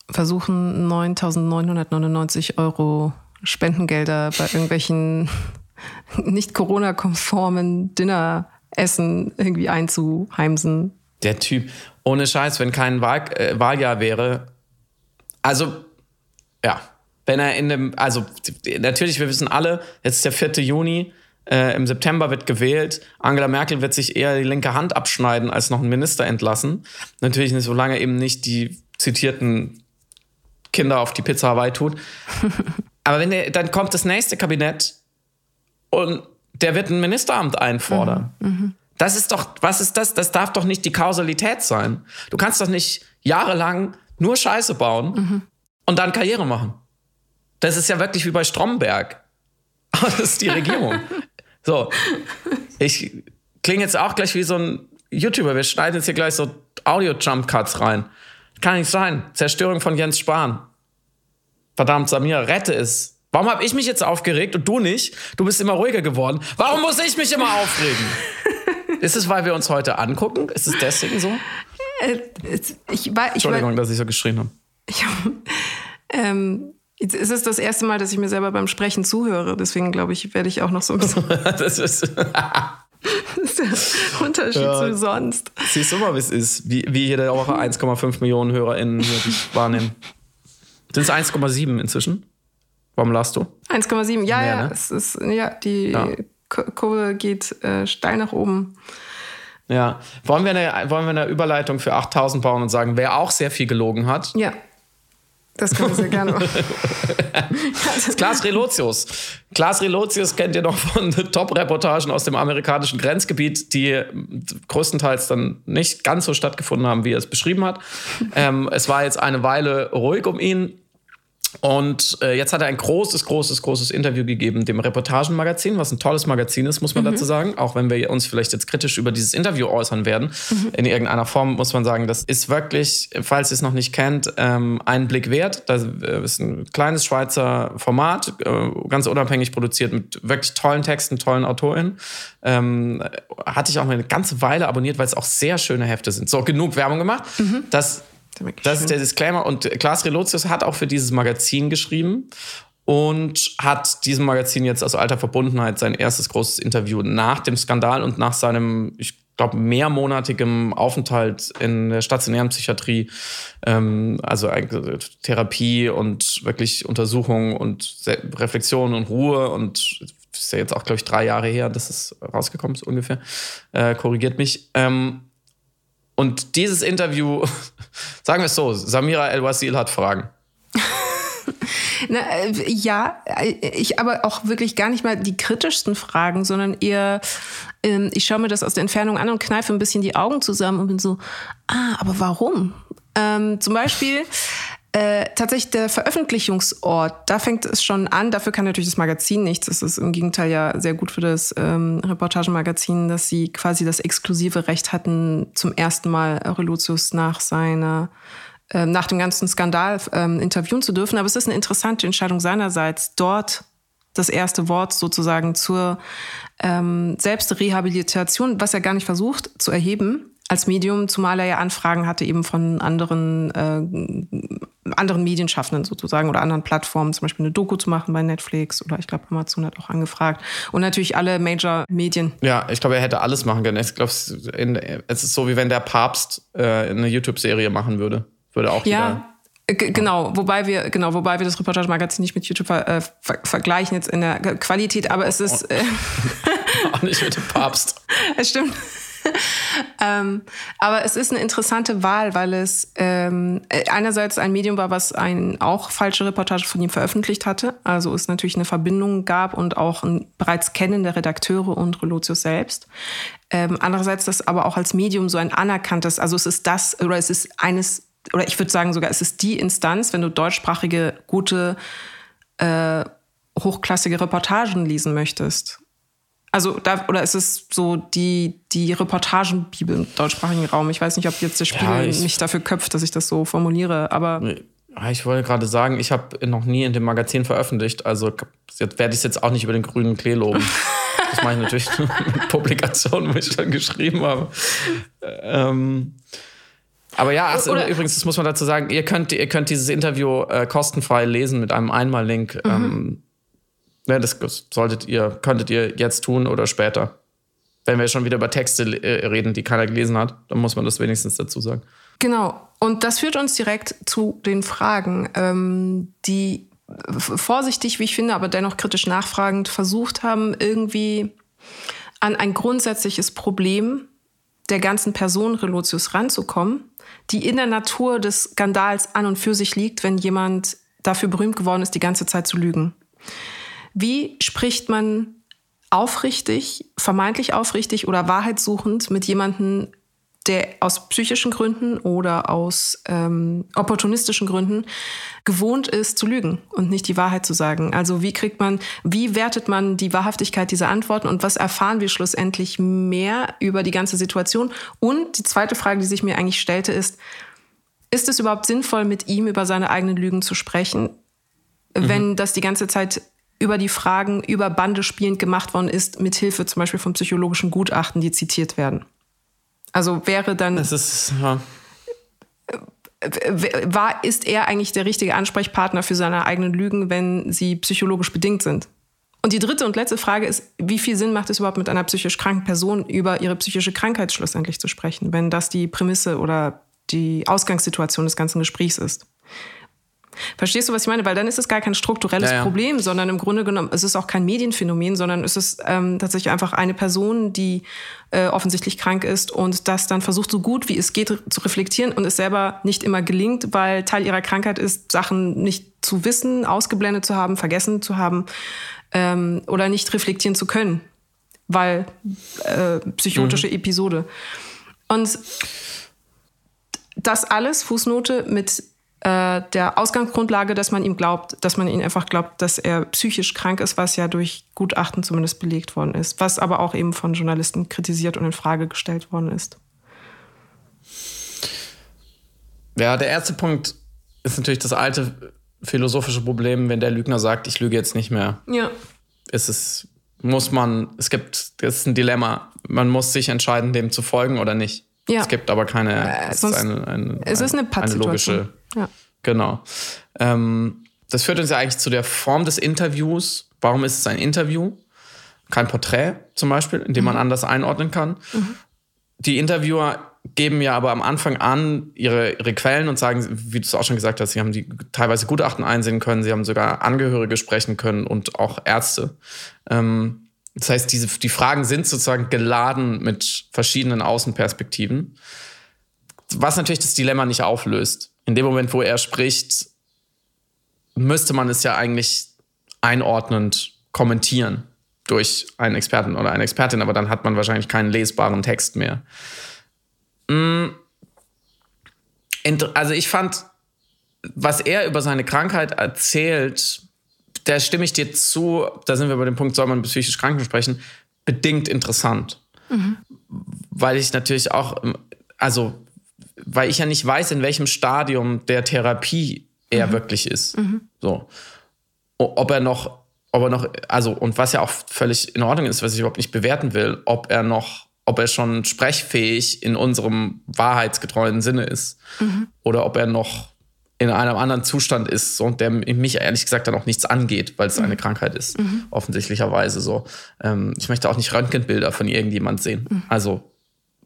Speaker 3: versuchen 9.999 Euro Spendengelder bei irgendwelchen nicht Corona-konformen Dinneressen irgendwie einzuheimsen.
Speaker 2: Der Typ, ohne Scheiß, wenn kein Wahl, äh, Wahljahr wäre, also ja, wenn er in dem, also natürlich, wir wissen alle, jetzt ist der 4. Juni, äh, Im September wird gewählt. Angela Merkel wird sich eher die linke Hand abschneiden, als noch einen Minister entlassen. Natürlich nicht, solange eben nicht die zitierten Kinder auf die Pizza Hawaii tut. Aber wenn der, dann kommt das nächste Kabinett und der wird ein Ministeramt einfordern. Mhm, mhm. Das ist doch, was ist das? Das darf doch nicht die Kausalität sein. Du kannst doch nicht jahrelang nur Scheiße bauen mhm. und dann Karriere machen. Das ist ja wirklich wie bei Stromberg. das ist die Regierung. So, ich klinge jetzt auch gleich wie so ein YouTuber. Wir schneiden jetzt hier gleich so Audio-Jump-Cuts rein. Kann nicht sein. Zerstörung von Jens Spahn. Verdammt, Samira, rette es. Warum habe ich mich jetzt aufgeregt und du nicht? Du bist immer ruhiger geworden. Warum muss ich mich immer aufregen? Ist es, weil wir uns heute angucken? Ist es deswegen so? Äh, ich, ich, Entschuldigung, dass ich so geschrien habe. Ich,
Speaker 3: ähm, Jetzt ist es das erste Mal, dass ich mir selber beim Sprechen zuhöre. Deswegen glaube ich, werde ich auch noch so ein bisschen. das ist. das ist der Unterschied ja. zu sonst.
Speaker 2: Siehst du mal, wie es ist, wie, wie jede Woche 1,5 Millionen HörerInnen hier wahrnehmen. Sind es 1,7 inzwischen? Warum lachst du?
Speaker 3: 1,7, ja, Mehr, ja. Ne? Es ist, ja, die ja. Kurve geht äh, steil nach oben.
Speaker 2: Ja. Wollen wir, eine, wollen wir eine Überleitung für 8000 bauen und sagen, wer auch sehr viel gelogen hat?
Speaker 3: Ja. Das können wir sehr gerne machen.
Speaker 2: Klaas Relotius. Klaas Relotius kennt ihr noch von Top-Reportagen aus dem amerikanischen Grenzgebiet, die größtenteils dann nicht ganz so stattgefunden haben, wie er es beschrieben hat. Ähm, es war jetzt eine Weile ruhig um ihn. Und äh, jetzt hat er ein großes, großes, großes Interview gegeben dem Reportagenmagazin, was ein tolles Magazin ist, muss man mhm. dazu sagen. Auch wenn wir uns vielleicht jetzt kritisch über dieses Interview äußern werden, mhm. in irgendeiner Form muss man sagen, das ist wirklich, falls ihr es noch nicht kennt, ähm, einen Blick wert. Das äh, ist ein kleines Schweizer Format, äh, ganz unabhängig produziert mit wirklich tollen Texten, tollen AutorInnen. Ähm, hatte ich auch eine ganze Weile abonniert, weil es auch sehr schöne Hefte sind. So, genug Werbung gemacht. Mhm. Das das ist der Disclaimer. Und Klaas Relotius hat auch für dieses Magazin geschrieben und hat diesem Magazin jetzt aus alter Verbundenheit sein erstes großes Interview nach dem Skandal und nach seinem, ich glaube, mehrmonatigem Aufenthalt in der stationären Psychiatrie, ähm, also Therapie und wirklich Untersuchung und Reflexion und Ruhe und ist ja jetzt auch, glaube ich, drei Jahre her, dass es rausgekommen ist ungefähr, äh, korrigiert mich. Ähm, und dieses Interview, sagen wir es so, Samira El-Wasil hat Fragen.
Speaker 3: Na, äh, ja, äh, ich aber auch wirklich gar nicht mal die kritischsten Fragen, sondern eher, ähm, ich schaue mir das aus der Entfernung an und kneife ein bisschen die Augen zusammen und bin so, ah, aber warum? Ähm, zum Beispiel, äh, tatsächlich der Veröffentlichungsort, da fängt es schon an. Dafür kann natürlich das Magazin nichts. Das ist im Gegenteil ja sehr gut für das ähm, Reportagemagazin, dass sie quasi das exklusive Recht hatten, zum ersten Mal Reluzius nach seiner äh, nach dem ganzen Skandal ähm, interviewen zu dürfen. Aber es ist eine interessante Entscheidung seinerseits, dort das erste Wort sozusagen zur ähm, Selbstrehabilitation, was er gar nicht versucht zu erheben, als Medium, zumal er ja Anfragen hatte eben von anderen, äh, anderen Medienschaffenden sozusagen oder anderen Plattformen, zum Beispiel eine Doku zu machen bei Netflix oder ich glaube Amazon hat auch angefragt und natürlich alle Major-Medien.
Speaker 2: Ja, ich glaube, er hätte alles machen können. Ich glaube, es ist so, wie wenn der Papst äh, eine YouTube-Serie machen würde. Würde auch
Speaker 3: ja. Genau, wobei wir, genau, wobei wir das Reportage-Magazin nicht mit YouTube äh, ver vergleichen jetzt in der Qualität, aber es ist. Äh
Speaker 2: auch nicht mit dem Papst.
Speaker 3: es stimmt. ähm, aber es ist eine interessante Wahl, weil es ähm, einerseits ein Medium war, was eine auch falsche Reportage von ihm veröffentlicht hatte. Also es natürlich eine Verbindung gab und auch ein bereits Kennen der Redakteure und Relotius selbst. Ähm, andererseits das aber auch als Medium so ein anerkanntes, also es ist das oder es ist eines, oder ich würde sagen sogar, es ist die Instanz, wenn du deutschsprachige, gute, äh, hochklassige Reportagen lesen möchtest. Also da, oder ist es so die, die Reportagenbibel im deutschsprachigen Raum? Ich weiß nicht, ob jetzt der Spiegel ja, mich dafür köpft, dass ich das so formuliere, aber.
Speaker 2: Ich wollte gerade sagen, ich habe noch nie in dem Magazin veröffentlicht, also jetzt werde ich es jetzt auch nicht über den grünen Klee loben. das mache ich natürlich mit Publikationen, wo ich dann geschrieben habe. Ähm, aber ja, ach, übrigens, das muss man dazu sagen, ihr könnt, ihr könnt dieses Interview äh, kostenfrei lesen mit einem Einmal-Link. Mhm. Ähm, Ne, das solltet ihr, könntet ihr jetzt tun oder später. Wenn wir schon wieder über Texte äh, reden, die keiner gelesen hat, dann muss man das wenigstens dazu sagen.
Speaker 3: Genau. Und das führt uns direkt zu den Fragen, ähm, die vorsichtig, wie ich finde, aber dennoch kritisch nachfragend versucht haben, irgendwie an ein grundsätzliches Problem der ganzen Person Relotius ranzukommen, die in der Natur des Skandals an und für sich liegt, wenn jemand dafür berühmt geworden ist, die ganze Zeit zu lügen. Wie spricht man aufrichtig, vermeintlich aufrichtig oder wahrheitssuchend mit jemandem, der aus psychischen Gründen oder aus ähm, opportunistischen Gründen gewohnt ist zu lügen und nicht die Wahrheit zu sagen. Also wie kriegt man, wie wertet man die Wahrhaftigkeit dieser Antworten und was erfahren wir schlussendlich mehr über die ganze Situation? Und die zweite Frage, die sich mir eigentlich stellte, ist, ist es überhaupt sinnvoll, mit ihm über seine eigenen Lügen zu sprechen, mhm. wenn das die ganze Zeit über die Fragen über Bande spielend gemacht worden ist, mit Hilfe zum Beispiel von psychologischen Gutachten, die zitiert werden. Also wäre dann.
Speaker 2: Das ist. Ja.
Speaker 3: War, ist er eigentlich der richtige Ansprechpartner für seine eigenen Lügen, wenn sie psychologisch bedingt sind? Und die dritte und letzte Frage ist, wie viel Sinn macht es überhaupt mit einer psychisch kranken Person über ihre psychische Krankheit schlussendlich zu sprechen, wenn das die Prämisse oder die Ausgangssituation des ganzen Gesprächs ist? Verstehst du, was ich meine? Weil dann ist es gar kein strukturelles ja, ja. Problem, sondern im Grunde genommen ist es auch kein Medienphänomen, sondern es ist ähm, tatsächlich einfach eine Person, die äh, offensichtlich krank ist und das dann versucht, so gut wie es geht zu reflektieren und es selber nicht immer gelingt, weil Teil ihrer Krankheit ist, Sachen nicht zu wissen, ausgeblendet zu haben, vergessen zu haben ähm, oder nicht reflektieren zu können, weil äh, psychotische mhm. Episode. Und das alles, Fußnote, mit äh, der Ausgangsgrundlage, dass man ihm glaubt, dass man ihn einfach glaubt, dass er psychisch krank ist, was ja durch Gutachten zumindest belegt worden ist, was aber auch eben von Journalisten kritisiert und in Frage gestellt worden ist.
Speaker 2: Ja, der erste Punkt ist natürlich das alte philosophische Problem, wenn der Lügner sagt, ich lüge jetzt nicht mehr.
Speaker 3: Ja.
Speaker 2: Ist es, muss man, es gibt, das ist ein Dilemma. Man muss sich entscheiden, dem zu folgen oder nicht.
Speaker 3: Ja.
Speaker 2: Es gibt aber keine,
Speaker 3: Äh,
Speaker 2: es
Speaker 3: sonst-
Speaker 2: ist eine, eine,
Speaker 3: es ist eine Pattsituation.
Speaker 2: logische,
Speaker 3: Ja.
Speaker 2: genau. Ähm, das führt uns ja eigentlich zu der Form des Interviews. Warum ist es ein Interview? Kein Porträt zum Beispiel, in dem man anders einordnen kann. Die Interviewer geben ja aber am Anfang an ihre, ihre Quellen und sagen, wie du es auch schon gesagt hast, sie haben die teilweise Gutachten einsehen können, sie haben sogar Angehörige sprechen können und auch Ärzte. Ähm, das heißt, diese, die Fragen sind sozusagen geladen mit verschiedenen Außenperspektiven, was natürlich das Dilemma nicht auflöst. In dem Moment, wo er spricht, müsste man es ja eigentlich einordnend kommentieren durch einen Experten oder eine Expertin, aber dann hat man wahrscheinlich keinen lesbaren Text mehr. Mm. Also ich fand, was er über seine Krankheit erzählt, da stimme ich dir zu, da sind wir bei dem Punkt, soll man mit psychisch Kranken sprechen, bedingt interessant. Weil ich natürlich auch, also, weil ich ja nicht weiß, in welchem Stadium der Therapie er wirklich ist. So. O- Ob er noch, ob er noch, also, und was ja auch völlig in Ordnung ist, was ich überhaupt nicht bewerten will, ob er noch, ob er schon sprechfähig in unserem wahrheitsgetreuen Sinne ist. Oder ob er noch in einem anderen Zustand ist und der mich ehrlich gesagt dann auch nichts angeht, weil es eine Krankheit ist, offensichtlicherweise so. Ähm, ich möchte auch nicht Röntgenbilder von irgendjemand sehen. Also,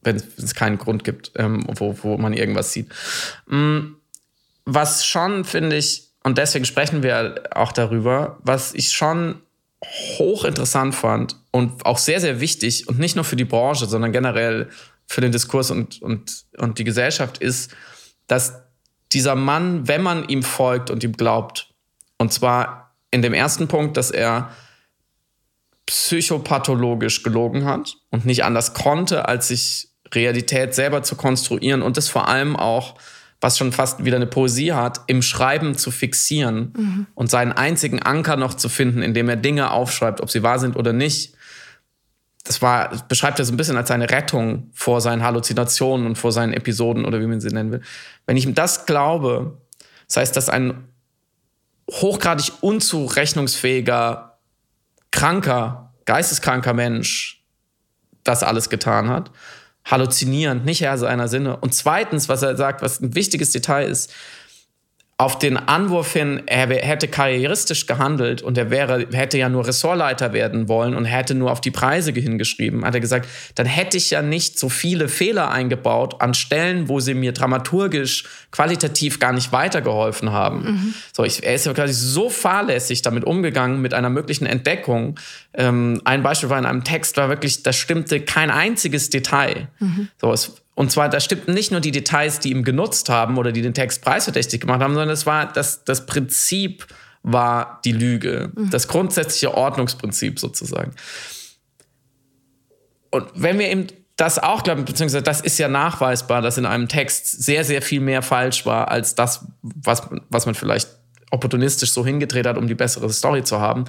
Speaker 2: wenn es keinen Grund gibt, ähm, wo, wo man irgendwas sieht. Mm, was schon, finde ich, und deswegen sprechen wir auch darüber, was ich schon hochinteressant fand und auch sehr, sehr wichtig und nicht nur für die Branche, sondern generell für den Diskurs und, und, und die Gesellschaft ist, dass dieser Mann, wenn man ihm folgt und ihm glaubt, und zwar in dem ersten Punkt, dass er psychopathologisch gelogen hat und nicht anders konnte, als sich Realität selber zu konstruieren und das vor allem auch, was schon fast wieder eine Poesie hat, im Schreiben zu fixieren und seinen einzigen Anker noch zu finden, indem er Dinge aufschreibt, ob sie wahr sind oder nicht. Das war, beschreibt er so ein bisschen als seine Rettung vor seinen Halluzinationen und vor seinen Episoden oder wie man sie nennen will. Wenn ich ihm das glaube, das heißt, dass ein hochgradig unzurechnungsfähiger, kranker, geisteskranker Mensch das alles getan hat, halluzinierend, nicht Herr seiner Sinne. Und zweitens, was er sagt, was ein wichtiges Detail ist, auf den Anwurf hin, er hätte karrieristisch gehandelt und er wäre, hätte ja nur Ressortleiter werden wollen und hätte nur auf die Preise hingeschrieben, hat er gesagt, dann hätte ich ja nicht so viele Fehler eingebaut an Stellen, wo sie mir dramaturgisch, qualitativ gar nicht weitergeholfen haben. So, ich, er ist ja quasi so fahrlässig damit umgegangen mit einer möglichen Entdeckung. Ähm, ein Beispiel war in einem Text, war wirklich, da stimmte kein einziges Detail. So, es, und zwar, da stimmten nicht nur die Details, die ihm genutzt haben oder die den Text preisverdächtig gemacht haben, sondern es war das, das Prinzip war die Lüge. Das grundsätzliche Ordnungsprinzip sozusagen. Und wenn wir eben das auch glauben, beziehungsweise das ist ja nachweisbar, dass in einem Text sehr, sehr viel mehr falsch war als das, was, was man vielleicht opportunistisch so hingedreht hat, um die bessere Story zu haben,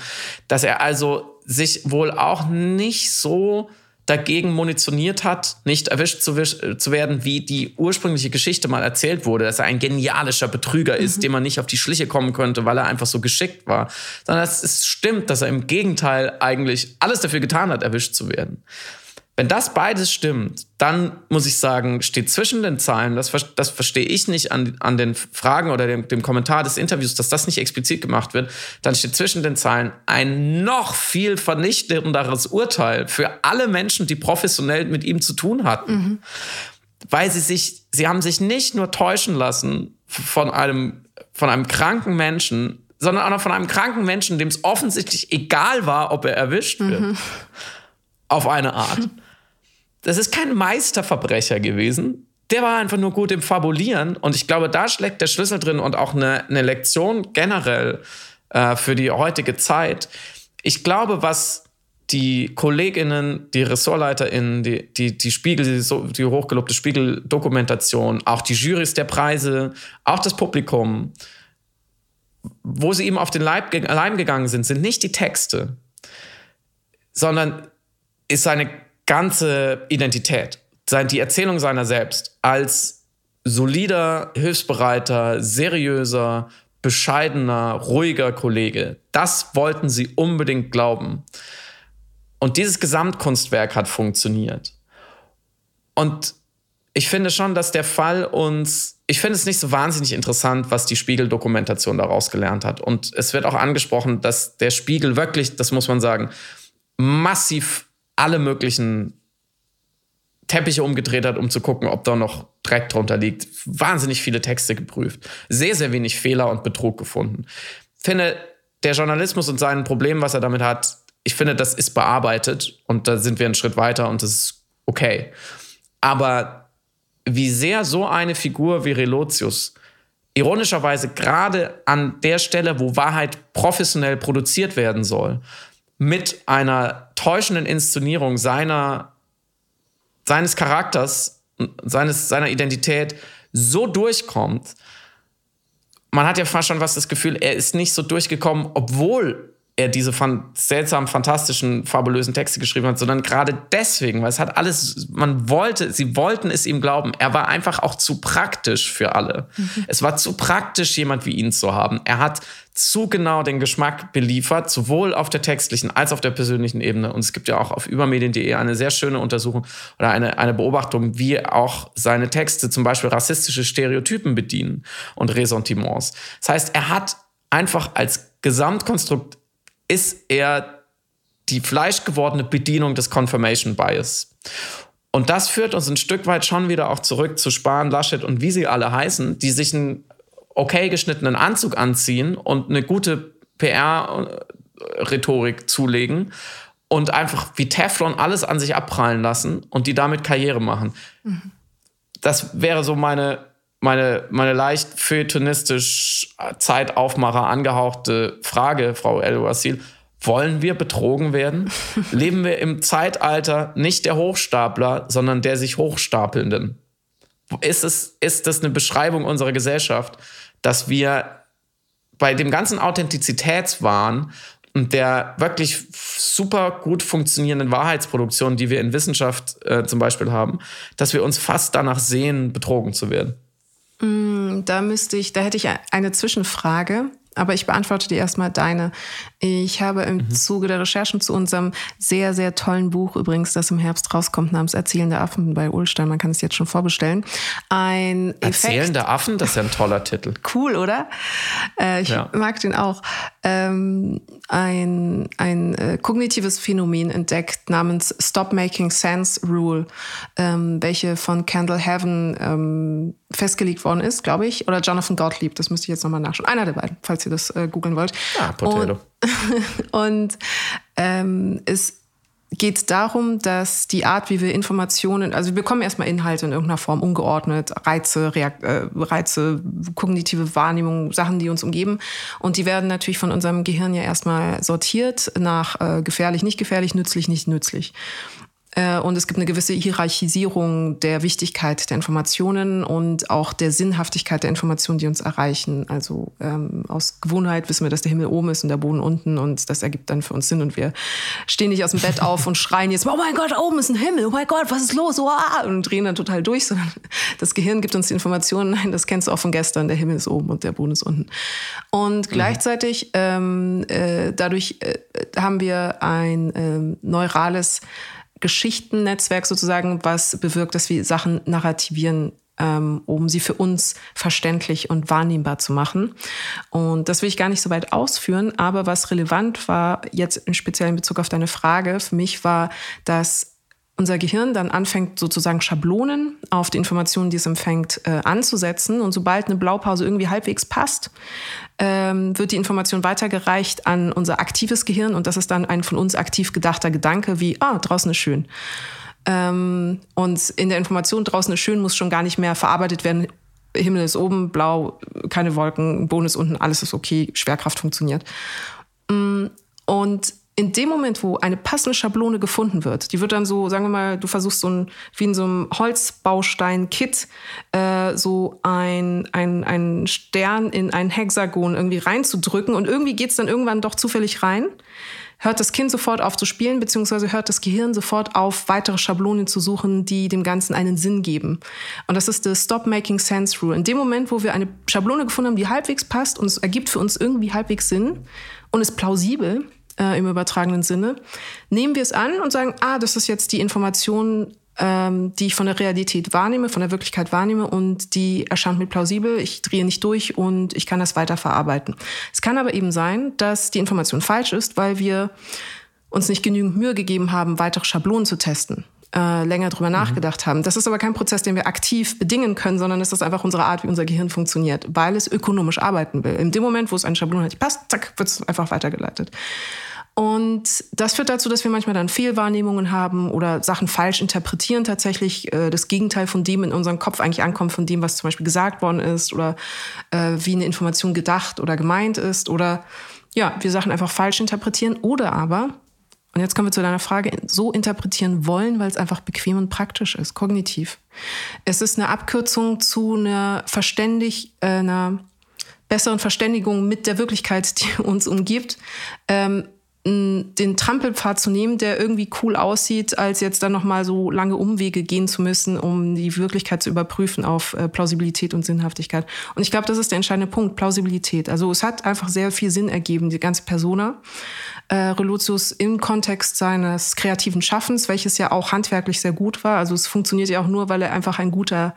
Speaker 2: dass er also sich wohl auch nicht so dagegen munitioniert hat, nicht erwischt zu, äh, zu werden, wie die ursprüngliche Geschichte mal erzählt wurde, dass er ein genialischer Betrüger ist, dem man nicht auf die Schliche kommen könnte, weil er einfach so geschickt war, sondern es stimmt, dass er im Gegenteil eigentlich alles dafür getan hat, erwischt zu werden. Wenn das beides stimmt, dann muss ich sagen, steht zwischen den Zeilen, das, das verstehe ich nicht an, an den Fragen oder dem, dem Kommentar des Interviews, dass das nicht explizit gemacht wird, dann steht zwischen den Zeilen ein noch viel vernichtenderes Urteil für alle Menschen, die professionell mit ihm zu tun hatten. Weil sie sich, sie haben sich nicht nur täuschen lassen von einem, von einem kranken Menschen, sondern auch noch von einem kranken Menschen, dem es offensichtlich egal war, ob er erwischt wird auf eine Art. Das ist kein Meisterverbrecher gewesen. Der war einfach nur gut im Fabulieren. Und ich glaube, da schlägt der Schlüssel drin und auch eine, eine Lektion generell äh, für die heutige Zeit. Ich glaube, was die KollegInnen, die RessortleiterInnen, die, die, die Spiegel, die, die hochgelobte Spiegel-Dokumentation, auch die Jurys der Preise, auch das Publikum, wo sie ihm auf den Leib, Leim gegangen sind, sind nicht die Texte, sondern ist seine ganze Identität, die Erzählung seiner selbst als solider, hilfsbereiter, seriöser, bescheidener, ruhiger Kollege. Das wollten sie unbedingt glauben. Und dieses Gesamtkunstwerk hat funktioniert. Und ich finde schon, dass der Fall uns, ich finde es nicht so wahnsinnig interessant, was die Spiegel-Dokumentation daraus gelernt hat. Und es wird auch angesprochen, dass der Spiegel wirklich, das muss man sagen, massiv alle möglichen Teppiche umgedreht hat, um zu gucken, ob da noch Dreck drunter liegt. Wahnsinnig viele Texte geprüft. Sehr, sehr wenig Fehler und Betrug gefunden. Finde, der Journalismus und sein Problem, was er damit hat, ich finde, das ist bearbeitet und da sind wir einen Schritt weiter und das ist okay. Aber wie sehr so eine Figur wie Relotius ironischerweise gerade an der Stelle, wo Wahrheit professionell produziert werden soll, mit einer täuschenden Inszenierung seiner, seines Charakters, seines, seiner Identität so durchkommt, man hat ja fast schon was das Gefühl, er ist nicht so durchgekommen, obwohl er diese fan seltsam fantastischen, fabulösen Texte geschrieben hat, sondern gerade deswegen, weil es hat alles, man wollte, sie wollten es ihm glauben. Er war einfach auch zu praktisch für alle. Mhm. Es war zu praktisch, jemand wie ihn zu haben. Er hat zu genau den Geschmack beliefert, sowohl auf der textlichen als auf der persönlichen Ebene. Und es gibt ja auch auf übermedien.de eine sehr schöne Untersuchung oder eine, eine Beobachtung, wie auch seine Texte zum Beispiel rassistische Stereotypen bedienen und Ressentiments. Das heißt, er hat einfach als Gesamtkonstrukt ist er die fleischgewordene Bedienung des Confirmation Bias. Und das führt uns ein Stück weit schon wieder auch zurück zu Spahn, Laschet und wie sie alle heißen, die sich einen okay geschnittenen Anzug anziehen und eine gute PR-Rhetorik zulegen und einfach wie Teflon alles an sich abprallen lassen und die damit Karriere machen. Mhm. Das wäre so meine meine, meine leicht feuilletonistisch Zeitaufmacher angehauchte Frage, Frau El-Wasil. Wollen wir betrogen werden? Leben wir im Zeitalter nicht der Hochstapler, sondern der sich Hochstapelnden? Ist, es, ist das eine Beschreibung unserer Gesellschaft, dass wir bei dem ganzen Authentizitätswahn und der wirklich super gut funktionierenden Wahrheitsproduktion, die wir in Wissenschaft äh, zum Beispiel haben, dass wir uns fast danach sehen, betrogen zu werden?
Speaker 3: Mm, da müsste ich, da hätte ich eine Zwischenfrage. Aber ich beantworte dir erstmal deine. Ich habe im mhm. Zuge der Recherchen zu unserem sehr, sehr tollen Buch, übrigens, das im Herbst rauskommt, namens Erzählende Affen bei Ulstein, man kann es jetzt schon vorbestellen, ein
Speaker 2: Erzählende Effekt. Affen, das ist ja ein toller Titel.
Speaker 3: Cool, oder? Äh, ich ja. mag den auch. Ähm, ein, ein äh, kognitives Phänomen entdeckt namens Stop Making Sense Rule, ähm, welche von Kendall Heaven ähm, festgelegt worden ist, glaube ich, oder Jonathan Gottlieb, das müsste ich jetzt nochmal nachschauen. Einer der beiden, falls ihr das äh, googeln wollt.
Speaker 2: Ah, Potato.
Speaker 3: Und, und ähm, es geht darum, dass die Art, wie wir Informationen, also wir bekommen erstmal Inhalte in irgendeiner Form ungeordnet, Reize, Reakt, äh, Reize, kognitive Wahrnehmung, Sachen, die uns umgeben. Und die werden natürlich von unserem Gehirn ja erstmal sortiert nach äh, gefährlich, nicht gefährlich, nützlich, nicht nützlich. Äh, und es gibt eine gewisse Hierarchisierung der Wichtigkeit der Informationen und auch der Sinnhaftigkeit der Informationen, die uns erreichen. Also ähm, aus Gewohnheit wissen wir, dass der Himmel oben ist und der Boden unten und das ergibt dann für uns Sinn und wir stehen nicht aus dem Bett auf und schreien jetzt, oh mein Gott, oben ist ein Himmel, oh mein Gott, was ist los? Oh, und drehen dann total durch, sondern das Gehirn gibt uns die Informationen, nein, das kennst du auch von gestern, der Himmel ist oben und der Boden ist unten. Und mhm. gleichzeitig ähm, äh, dadurch äh, haben wir ein äh, neurales Geschichtennetzwerk sozusagen, was bewirkt, dass wir Sachen narrativieren, ähm, um sie für uns verständlich und wahrnehmbar zu machen. Und das will ich gar nicht so weit ausführen, aber was relevant war, jetzt in speziellen Bezug auf deine Frage, für mich war, dass unser Gehirn dann anfängt, sozusagen Schablonen auf die Informationen, die es empfängt, äh, anzusetzen. Und sobald eine Blaupause irgendwie halbwegs passt, ähm, wird die Information weitergereicht an unser aktives Gehirn. Und das ist dann ein von uns aktiv gedachter Gedanke wie, ah, draußen ist schön. Ähm, und in der Information draußen ist schön muss schon gar nicht mehr verarbeitet werden. Himmel ist oben, blau, keine Wolken, Boden ist unten, alles ist okay, Schwerkraft funktioniert. Mm, und in dem Moment, wo eine passende Schablone gefunden wird, die wird dann so, sagen wir mal, du versuchst so ein, wie in so einem Holzbaustein-Kit, äh, so ein, ein, ein Stern in ein Hexagon irgendwie reinzudrücken und irgendwie geht's dann irgendwann doch zufällig rein, hört das Kind sofort auf zu spielen, beziehungsweise hört das Gehirn sofort auf, weitere Schablonen zu suchen, die dem Ganzen einen Sinn geben. Und das ist das Stop Making Sense Rule. In dem Moment, wo wir eine Schablone gefunden haben, die halbwegs passt und es ergibt für uns irgendwie halbwegs Sinn und ist plausibel, äh, im übertragenen Sinne, nehmen wir es an und sagen, ah, das ist jetzt die Information, ähm, die ich von der Realität wahrnehme, von der Wirklichkeit wahrnehme und die erscheint mir plausibel, ich drehe nicht durch und ich kann das weiter verarbeiten. Es kann aber eben sein, dass die Information falsch ist, weil wir uns nicht genügend Mühe gegeben haben, weitere Schablonen zu testen. Äh, länger drüber mhm. nachgedacht haben. Das ist aber kein Prozess, den wir aktiv bedingen können, sondern es ist einfach unsere Art, wie unser Gehirn funktioniert, weil es ökonomisch arbeiten will. In dem Moment, wo es eine Schablone hat, die passt, zack, wird es einfach weitergeleitet. Und das führt dazu, dass wir manchmal dann Fehlwahrnehmungen haben oder Sachen falsch interpretieren tatsächlich. Äh, das Gegenteil von dem in unserem Kopf eigentlich ankommt, von dem, was zum Beispiel gesagt worden ist oder äh, wie eine Information gedacht oder gemeint ist oder ja, wir Sachen einfach falsch interpretieren oder aber, und jetzt kommen wir zu deiner Frage, so interpretieren wollen, weil es einfach bequem und praktisch ist, kognitiv. Es ist eine Abkürzung zu einer verständig, äh, einer besseren Verständigung mit der Wirklichkeit, die uns umgibt. Ähm, den Trampelpfad zu nehmen, der irgendwie cool aussieht, als jetzt dann nochmal so lange Umwege gehen zu müssen, um die Wirklichkeit zu überprüfen auf äh, Plausibilität und Sinnhaftigkeit. Und ich glaube, das ist der entscheidende Punkt, Plausibilität. Also es hat einfach sehr viel Sinn ergeben, die ganze Persona. Äh, Reluzius im Kontext seines kreativen Schaffens, welches ja auch handwerklich sehr gut war. Also es funktioniert ja auch nur, weil er einfach ein guter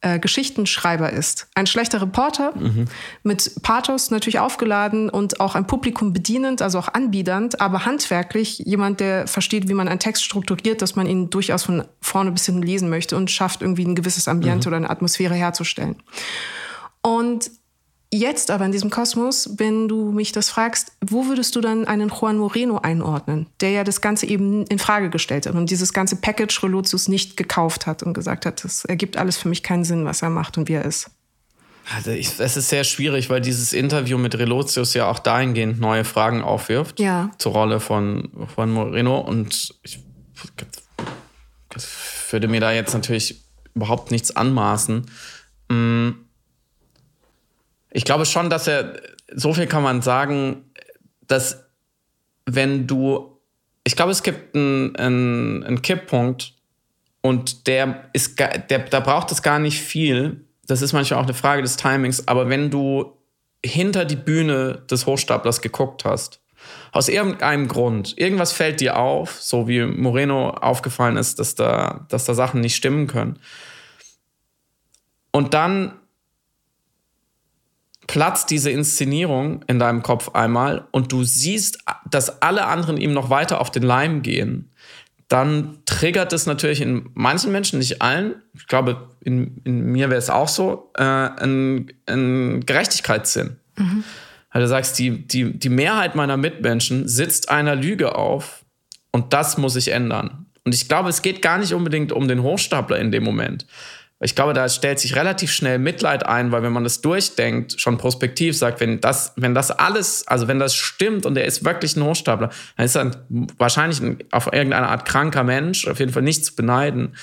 Speaker 3: äh, Geschichtenschreiber ist. Ein schlechter Reporter, mhm. mit Pathos natürlich aufgeladen und auch ein Publikum bedienend, also auch anbiedernd, aber handwerklich jemand, der versteht, wie man einen Text strukturiert, dass man ihn durchaus von vorne bis hinten lesen möchte und schafft, irgendwie ein gewisses Ambiente mhm. oder eine Atmosphäre herzustellen. Und Jetzt aber in diesem Kosmos, wenn du mich das fragst, wo würdest du dann einen Juan Moreno einordnen, der ja das Ganze eben in Frage gestellt hat und dieses ganze Package Relotius nicht gekauft hat und gesagt hat, das ergibt alles für mich keinen Sinn, was er macht und wie er ist?
Speaker 2: Also ich, es ist sehr schwierig, weil dieses Interview mit Relotius ja auch dahingehend neue Fragen aufwirft
Speaker 3: ja.
Speaker 2: zur Rolle von Juan Moreno und ich würde mir da jetzt natürlich überhaupt nichts anmaßen. Mm ich glaube schon, dass er, so viel kann man sagen, dass wenn du, ich glaube, es gibt einen, einen, einen Kipppunkt und der ist, der, da braucht es gar nicht viel. Das ist manchmal auch eine Frage des Timings, aber wenn du hinter die Bühne des Hochstaplers geguckt hast, aus irgendeinem Grund, irgendwas fällt dir auf, so wie Moreno aufgefallen ist, dass da, dass da Sachen nicht stimmen können. Und dann platzt diese Inszenierung in deinem Kopf einmal und du siehst, dass alle anderen ihm noch weiter auf den Leim gehen, dann triggert es natürlich in manchen Menschen, nicht allen, ich glaube, in, in mir wäre es auch so, äh, ein, ein Gerechtigkeitssinn. Mhm. Weil du sagst, die, die, die Mehrheit meiner Mitmenschen sitzt einer Lüge auf und das muss sich ändern. Und ich glaube, es geht gar nicht unbedingt um den Hochstapler in dem Moment, ich glaube, da stellt sich relativ schnell Mitleid ein, weil wenn man das durchdenkt, schon prospektiv sagt, wenn das, wenn das alles, also wenn das stimmt und er ist wirklich ein Hochstapler, dann ist er wahrscheinlich ein, auf irgendeine Art kranker Mensch, auf jeden Fall nicht zu beneiden.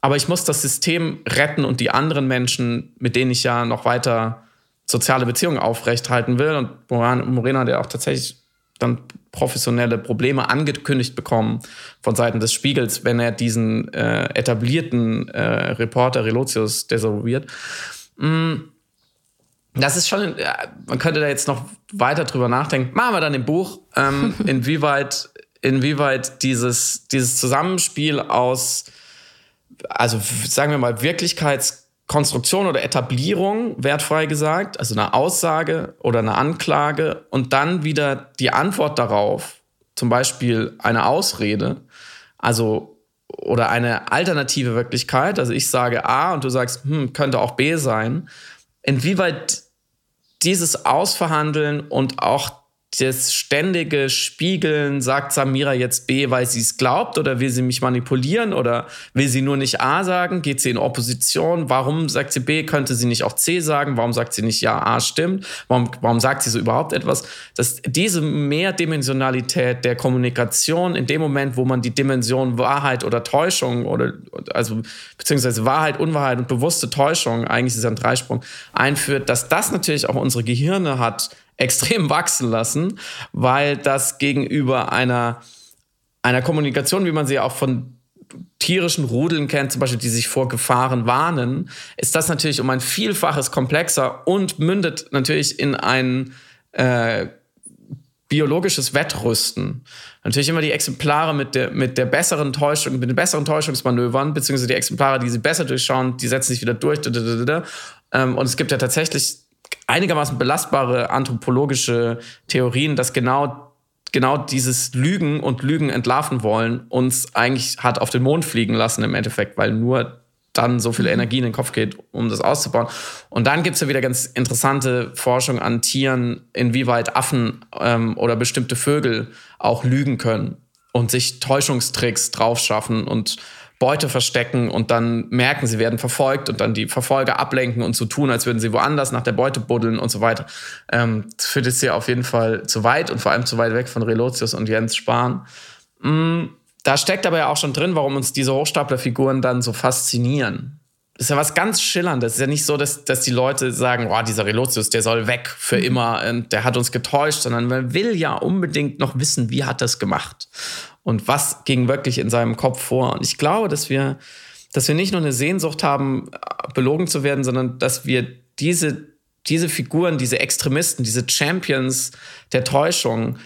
Speaker 2: Aber ich muss das System retten und die anderen Menschen, mit denen ich ja noch weiter soziale Beziehungen aufrechthalten will. Und Morena, der auch tatsächlich dann professionelle Probleme angekündigt bekommen von Seiten des Spiegels, wenn er diesen äh, etablierten äh, Reporter Relotius desavouiert. Mm, das ist schon, man könnte da jetzt noch weiter drüber nachdenken. Machen wir dann im Buch, ähm, inwieweit, inwieweit dieses, dieses Zusammenspiel aus, also sagen wir mal, Wirklichkeits Konstruktion oder Etablierung, wertfrei gesagt, also eine Aussage oder eine Anklage und dann wieder die Antwort darauf, zum Beispiel eine Ausrede, also oder eine alternative Wirklichkeit, also ich sage A und du sagst, hm, könnte auch B sein, inwieweit dieses Ausverhandeln und auch das ständige Spiegeln, sagt Samira jetzt B, weil sie es glaubt oder will sie mich manipulieren oder will sie nur nicht A sagen, geht sie in Opposition, warum sagt sie B, könnte sie nicht auch C sagen, warum sagt sie nicht ja, A stimmt, warum, warum sagt sie so überhaupt etwas, dass diese Mehrdimensionalität der Kommunikation in dem Moment, wo man die Dimension Wahrheit oder Täuschung oder also beziehungsweise Wahrheit, Unwahrheit und bewusste Täuschung, eigentlich ist es ein Dreisprung, einführt, dass das natürlich auch unsere Gehirne hat, extrem wachsen lassen, weil das gegenüber einer, einer Kommunikation, wie man sie auch von tierischen Rudeln kennt, zum Beispiel, die sich vor Gefahren warnen, ist das natürlich um ein Vielfaches komplexer und mündet natürlich in ein äh, biologisches Wettrüsten. Natürlich immer die Exemplare mit der, mit der besseren Täuschung, mit den besseren Täuschungsmanövern, beziehungsweise die Exemplare, die sie besser durchschauen, die setzen sich wieder durch. Ähm, und es gibt ja tatsächlich einigermaßen belastbare anthropologische Theorien, dass genau genau dieses Lügen und Lügen entlarven wollen uns eigentlich hat auf den Mond fliegen lassen im Endeffekt, weil nur dann so viel mhm. Energie in den Kopf geht, um das auszubauen. Und dann gibt es ja wieder ganz interessante Forschung an Tieren, inwieweit Affen ähm, oder bestimmte Vögel auch lügen können und sich Täuschungstricks drauf schaffen und Beute verstecken und dann merken, sie werden verfolgt und dann die Verfolger ablenken und so tun, als würden sie woanders nach der Beute buddeln und so weiter. Ähm, das führt jetzt hier auf jeden Fall zu weit und vor allem zu weit weg von Relotius und Jens Spahn. Mm, da steckt aber ja auch schon drin, warum uns diese Hochstaplerfiguren dann so faszinieren. Das ist ja was ganz Schillerndes. Es ist ja nicht so, dass, dass die Leute sagen, oh, dieser Relotius, der soll weg für mhm. immer und der hat uns getäuscht, sondern man will ja unbedingt noch wissen, wie hat das gemacht und was ging wirklich in seinem Kopf vor. Und ich glaube, dass wir, dass wir nicht nur eine Sehnsucht haben, belogen zu werden, sondern dass wir diese, diese Figuren, diese Extremisten, diese Champions der Täuschung,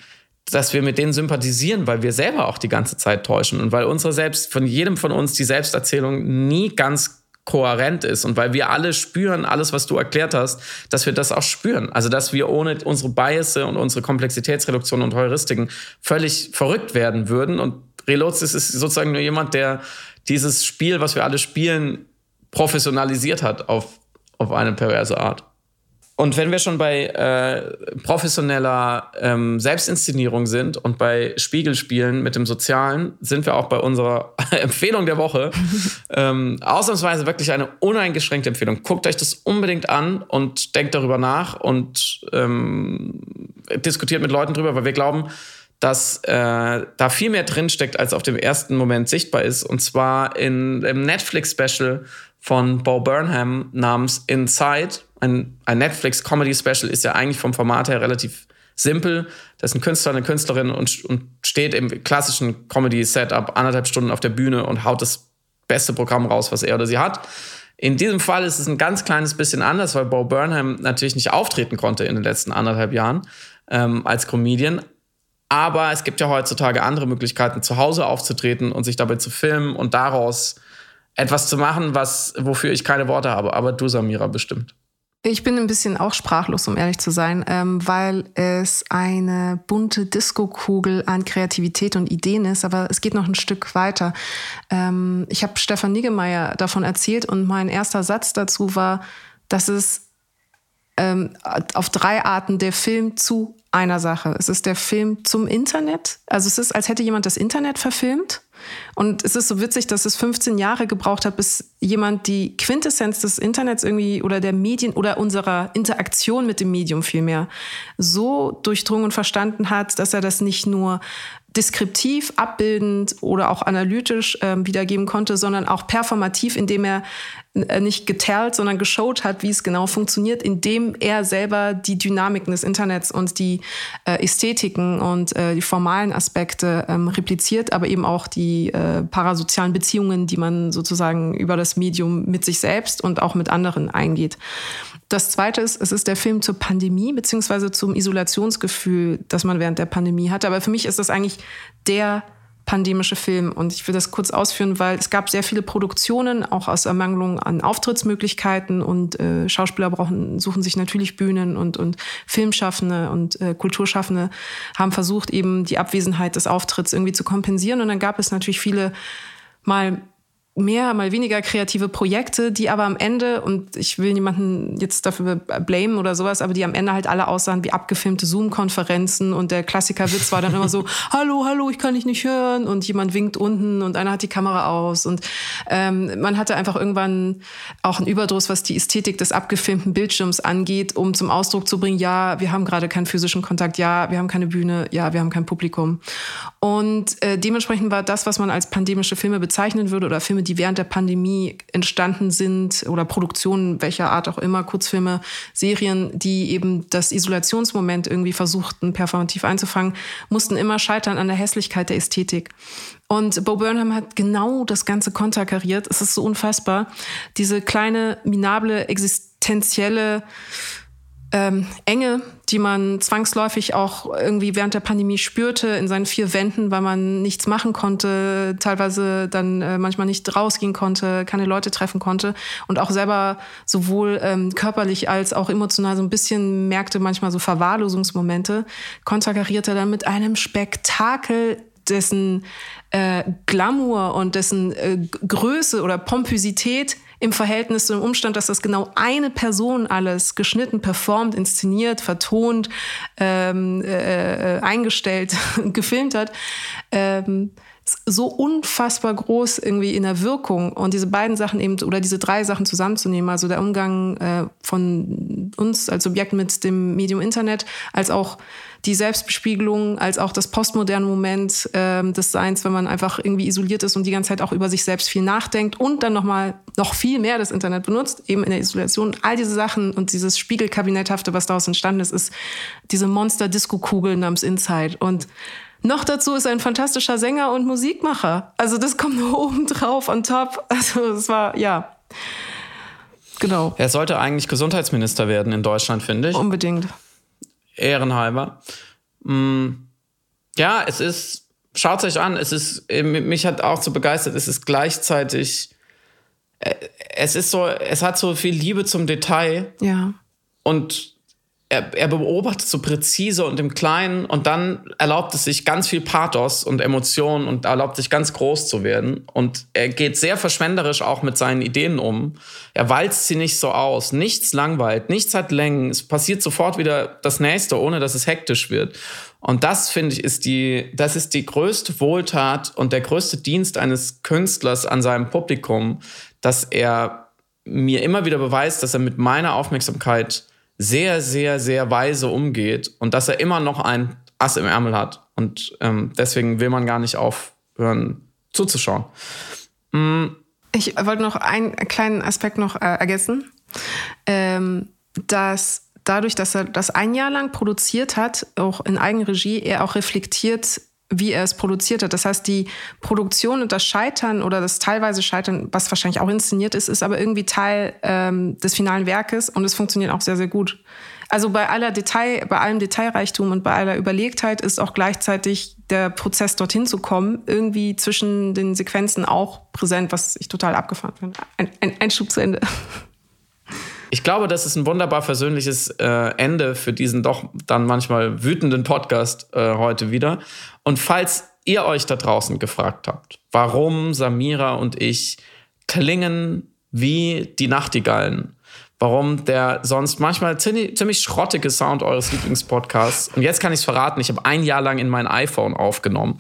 Speaker 2: dass wir mit denen sympathisieren, weil wir selber auch die ganze Zeit täuschen und weil unsere selbst, von jedem von uns die Selbsterzählung nie ganz kohärent ist und weil wir alle spüren, alles, was du erklärt hast, dass wir das auch spüren. Also, dass wir ohne unsere Biases und unsere Komplexitätsreduktion und Heuristiken völlig verrückt werden würden. Und Reloadsis ist sozusagen nur jemand, der dieses Spiel, was wir alle spielen, professionalisiert hat auf, auf eine perverse Art. Und wenn wir schon bei äh, professioneller ähm, Selbstinszenierung sind und bei Spiegelspielen mit dem Sozialen, sind wir auch bei unserer Empfehlung der Woche. ähm, ausnahmsweise wirklich eine uneingeschränkte Empfehlung. Guckt euch das unbedingt an und denkt darüber nach und ähm, diskutiert mit Leuten drüber, weil wir glauben, dass äh, da viel mehr drinsteckt, als auf dem ersten Moment sichtbar ist. Und zwar in, im Netflix-Special von Bo Burnham namens Inside ein, ein Netflix-Comedy-Special ist ja eigentlich vom Format her relativ simpel. Das ist ein Künstler, eine Künstlerin und, und steht im klassischen Comedy-Setup anderthalb Stunden auf der Bühne und haut das beste Programm raus, was er oder sie hat. In diesem Fall ist es ein ganz kleines bisschen anders, weil Bo Burnham natürlich nicht auftreten konnte in den letzten anderthalb Jahren ähm, als Comedian. Aber es gibt ja heutzutage andere Möglichkeiten, zu Hause aufzutreten und sich dabei zu filmen und daraus etwas zu machen, was, wofür ich keine Worte habe. Aber du, Samira, bestimmt.
Speaker 3: Ich bin ein bisschen auch sprachlos, um ehrlich zu sein, ähm, weil es eine bunte Disco-Kugel an Kreativität und Ideen ist, aber es geht noch ein Stück weiter. Ähm, ich habe Stefan Niggemeier davon erzählt und mein erster Satz dazu war, dass es ähm, auf drei Arten der Film zu einer Sache. Es ist der Film zum Internet. Also es ist, als hätte jemand das Internet verfilmt. Und es ist so witzig, dass es 15 Jahre gebraucht hat, bis jemand die Quintessenz des Internets irgendwie oder der Medien oder unserer Interaktion mit dem Medium vielmehr so durchdrungen und verstanden hat, dass er das nicht nur deskriptiv, abbildend oder auch analytisch äh, wiedergeben konnte, sondern auch performativ, indem er äh, nicht getellt, sondern geshowt hat, wie es genau funktioniert, indem er selber die Dynamiken des Internets und die äh, Ästhetiken und äh, die formalen Aspekte ähm, repliziert, aber eben auch die äh, parasozialen Beziehungen, die man sozusagen über das Medium mit sich selbst und auch mit anderen eingeht. Das zweite ist, es ist der Film zur Pandemie beziehungsweise zum Isolationsgefühl, das man während der Pandemie hatte. Aber für mich ist das eigentlich der pandemische Film. Und ich will das kurz ausführen, weil es gab sehr viele Produktionen, auch aus Ermangelung an Auftrittsmöglichkeiten und äh, Schauspieler brauchen, suchen sich natürlich Bühnen und, und Filmschaffende und äh, Kulturschaffende haben versucht, eben die Abwesenheit des Auftritts irgendwie zu kompensieren. Und dann gab es natürlich viele mal mehr, mal weniger kreative Projekte, die aber am Ende, und ich will niemanden jetzt dafür blamen oder sowas, aber die am Ende halt alle aussahen wie abgefilmte Zoom-Konferenzen und der Klassiker-Witz war dann immer so, hallo, hallo, ich kann dich nicht hören und jemand winkt unten und einer hat die Kamera aus und ähm, man hatte einfach irgendwann auch einen Überdruss, was die Ästhetik des abgefilmten Bildschirms angeht, um zum Ausdruck zu bringen, ja, wir haben gerade keinen physischen Kontakt, ja, wir haben keine Bühne, ja, wir haben kein Publikum. Und äh, dementsprechend war das, was man als pandemische Filme bezeichnen würde oder Filme, die während der Pandemie entstanden sind oder Produktionen welcher Art auch immer, Kurzfilme, Serien, die eben das Isolationsmoment irgendwie versuchten, performativ einzufangen, mussten immer scheitern an der Hässlichkeit der Ästhetik. Und Bo Burnham hat genau das Ganze konterkariert. Es ist so unfassbar. Diese kleine, minable, existenzielle ähm, Enge, die man zwangsläufig auch irgendwie während der Pandemie spürte in seinen vier Wänden, weil man nichts machen konnte, teilweise dann äh, manchmal nicht rausgehen konnte, keine Leute treffen konnte und auch selber sowohl ähm, körperlich als auch emotional so ein bisschen merkte manchmal so Verwahrlosungsmomente, konterkarierte er dann mit einem Spektakel dessen äh, Glamour und dessen äh, Größe oder Pompösität im Verhältnis zu dem Umstand, dass das genau eine Person alles geschnitten, performt, inszeniert, vertont, ähm, äh, eingestellt, gefilmt hat, ähm, so unfassbar groß irgendwie in der Wirkung. Und diese beiden Sachen eben oder diese drei Sachen zusammenzunehmen, also der Umgang äh, von uns als Subjekt mit dem Medium Internet, als auch die Selbstbespiegelung als auch das postmoderne Moment ähm, des Seins, wenn man einfach irgendwie isoliert ist und die ganze Zeit auch über sich selbst viel nachdenkt und dann nochmal noch viel mehr das Internet benutzt, eben in der Isolation. All diese Sachen und dieses Spiegelkabinetthafte, was daraus entstanden ist, ist diese Monster-Disco-Kugel namens Inside. Und noch dazu ist er ein fantastischer Sänger und Musikmacher. Also das kommt nur oben drauf on top. Also es war, ja. Genau.
Speaker 2: Er sollte eigentlich Gesundheitsminister werden in Deutschland, finde ich.
Speaker 3: Unbedingt
Speaker 2: ehrenhalber. Mm, ja, es ist, schaut es euch an, es ist, mich hat auch so begeistert, es ist gleichzeitig, äh, es ist so, es hat so viel Liebe zum Detail.
Speaker 3: Ja.
Speaker 2: Und er, er, beobachtet so präzise und im Kleinen und dann erlaubt es sich ganz viel Pathos und Emotionen und erlaubt sich ganz groß zu werden. Und er geht sehr verschwenderisch auch mit seinen Ideen um. Er walzt sie nicht so aus. Nichts langweilt, nichts hat Längen. Es passiert sofort wieder das nächste, ohne dass es hektisch wird. Und das finde ich ist die, das ist die größte Wohltat und der größte Dienst eines Künstlers an seinem Publikum, dass er mir immer wieder beweist, dass er mit meiner Aufmerksamkeit sehr, sehr, sehr weise umgeht und dass er immer noch ein Ass im Ärmel hat. Und ähm, deswegen will man gar nicht aufhören zuzuschauen.
Speaker 3: Mhm. Ich wollte noch einen kleinen Aspekt noch äh, ergänzen. Ähm, dass dadurch, dass er das ein Jahr lang produziert hat, auch in Eigenregie, er auch reflektiert, wie er es produziert hat. Das heißt, die Produktion und das Scheitern oder das teilweise Scheitern, was wahrscheinlich auch inszeniert ist, ist aber irgendwie Teil ähm, des finalen Werkes und es funktioniert auch sehr, sehr gut. Also bei aller Detail, bei allem Detailreichtum und bei aller Überlegtheit ist auch gleichzeitig der Prozess dorthin zu kommen irgendwie zwischen den Sequenzen auch präsent, was ich total abgefahren finde. Ein, ein, ein Schub zu Ende.
Speaker 2: Ich glaube, das ist ein wunderbar versöhnliches äh, Ende für diesen doch dann manchmal wütenden Podcast äh, heute wieder. Und falls ihr euch da draußen gefragt habt, warum Samira und ich klingen wie die Nachtigallen, warum der sonst manchmal ziemlich, ziemlich schrottige Sound eures Lieblingspodcasts, und jetzt kann ich es verraten, ich habe ein Jahr lang in mein iPhone aufgenommen,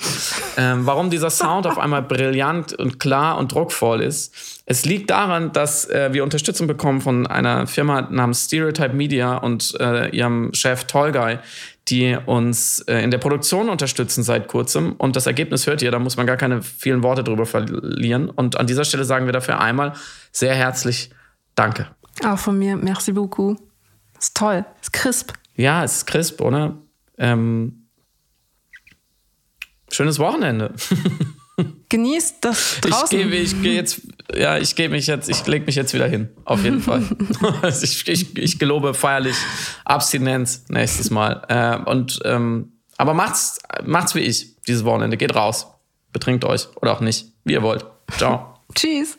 Speaker 2: ähm, warum dieser Sound auf einmal brillant und klar und druckvoll ist. Es liegt daran, dass äh, wir Unterstützung bekommen von einer Firma namens Stereotype Media und äh, ihrem Chef Tolgay, die uns äh, in der Produktion unterstützen seit kurzem. Und das Ergebnis hört ihr, da muss man gar keine vielen Worte drüber verlieren. Und an dieser Stelle sagen wir dafür einmal sehr herzlich Danke.
Speaker 3: Auch von mir, merci beaucoup. Ist toll, ist crisp.
Speaker 2: Ja, es ist crisp, oder? Ähm, schönes Wochenende.
Speaker 3: Genießt das draußen.
Speaker 2: Ich gehe ich geh jetzt, ja, ich gehe mich jetzt, ich lege mich jetzt wieder hin, auf jeden Fall. ich, ich, ich gelobe feierlich Abstinenz nächstes Mal. Äh, und ähm, aber macht's, macht's wie ich dieses Wochenende. Geht raus, betrinkt euch oder auch nicht, wie ihr wollt. Ciao.
Speaker 3: Tschüss.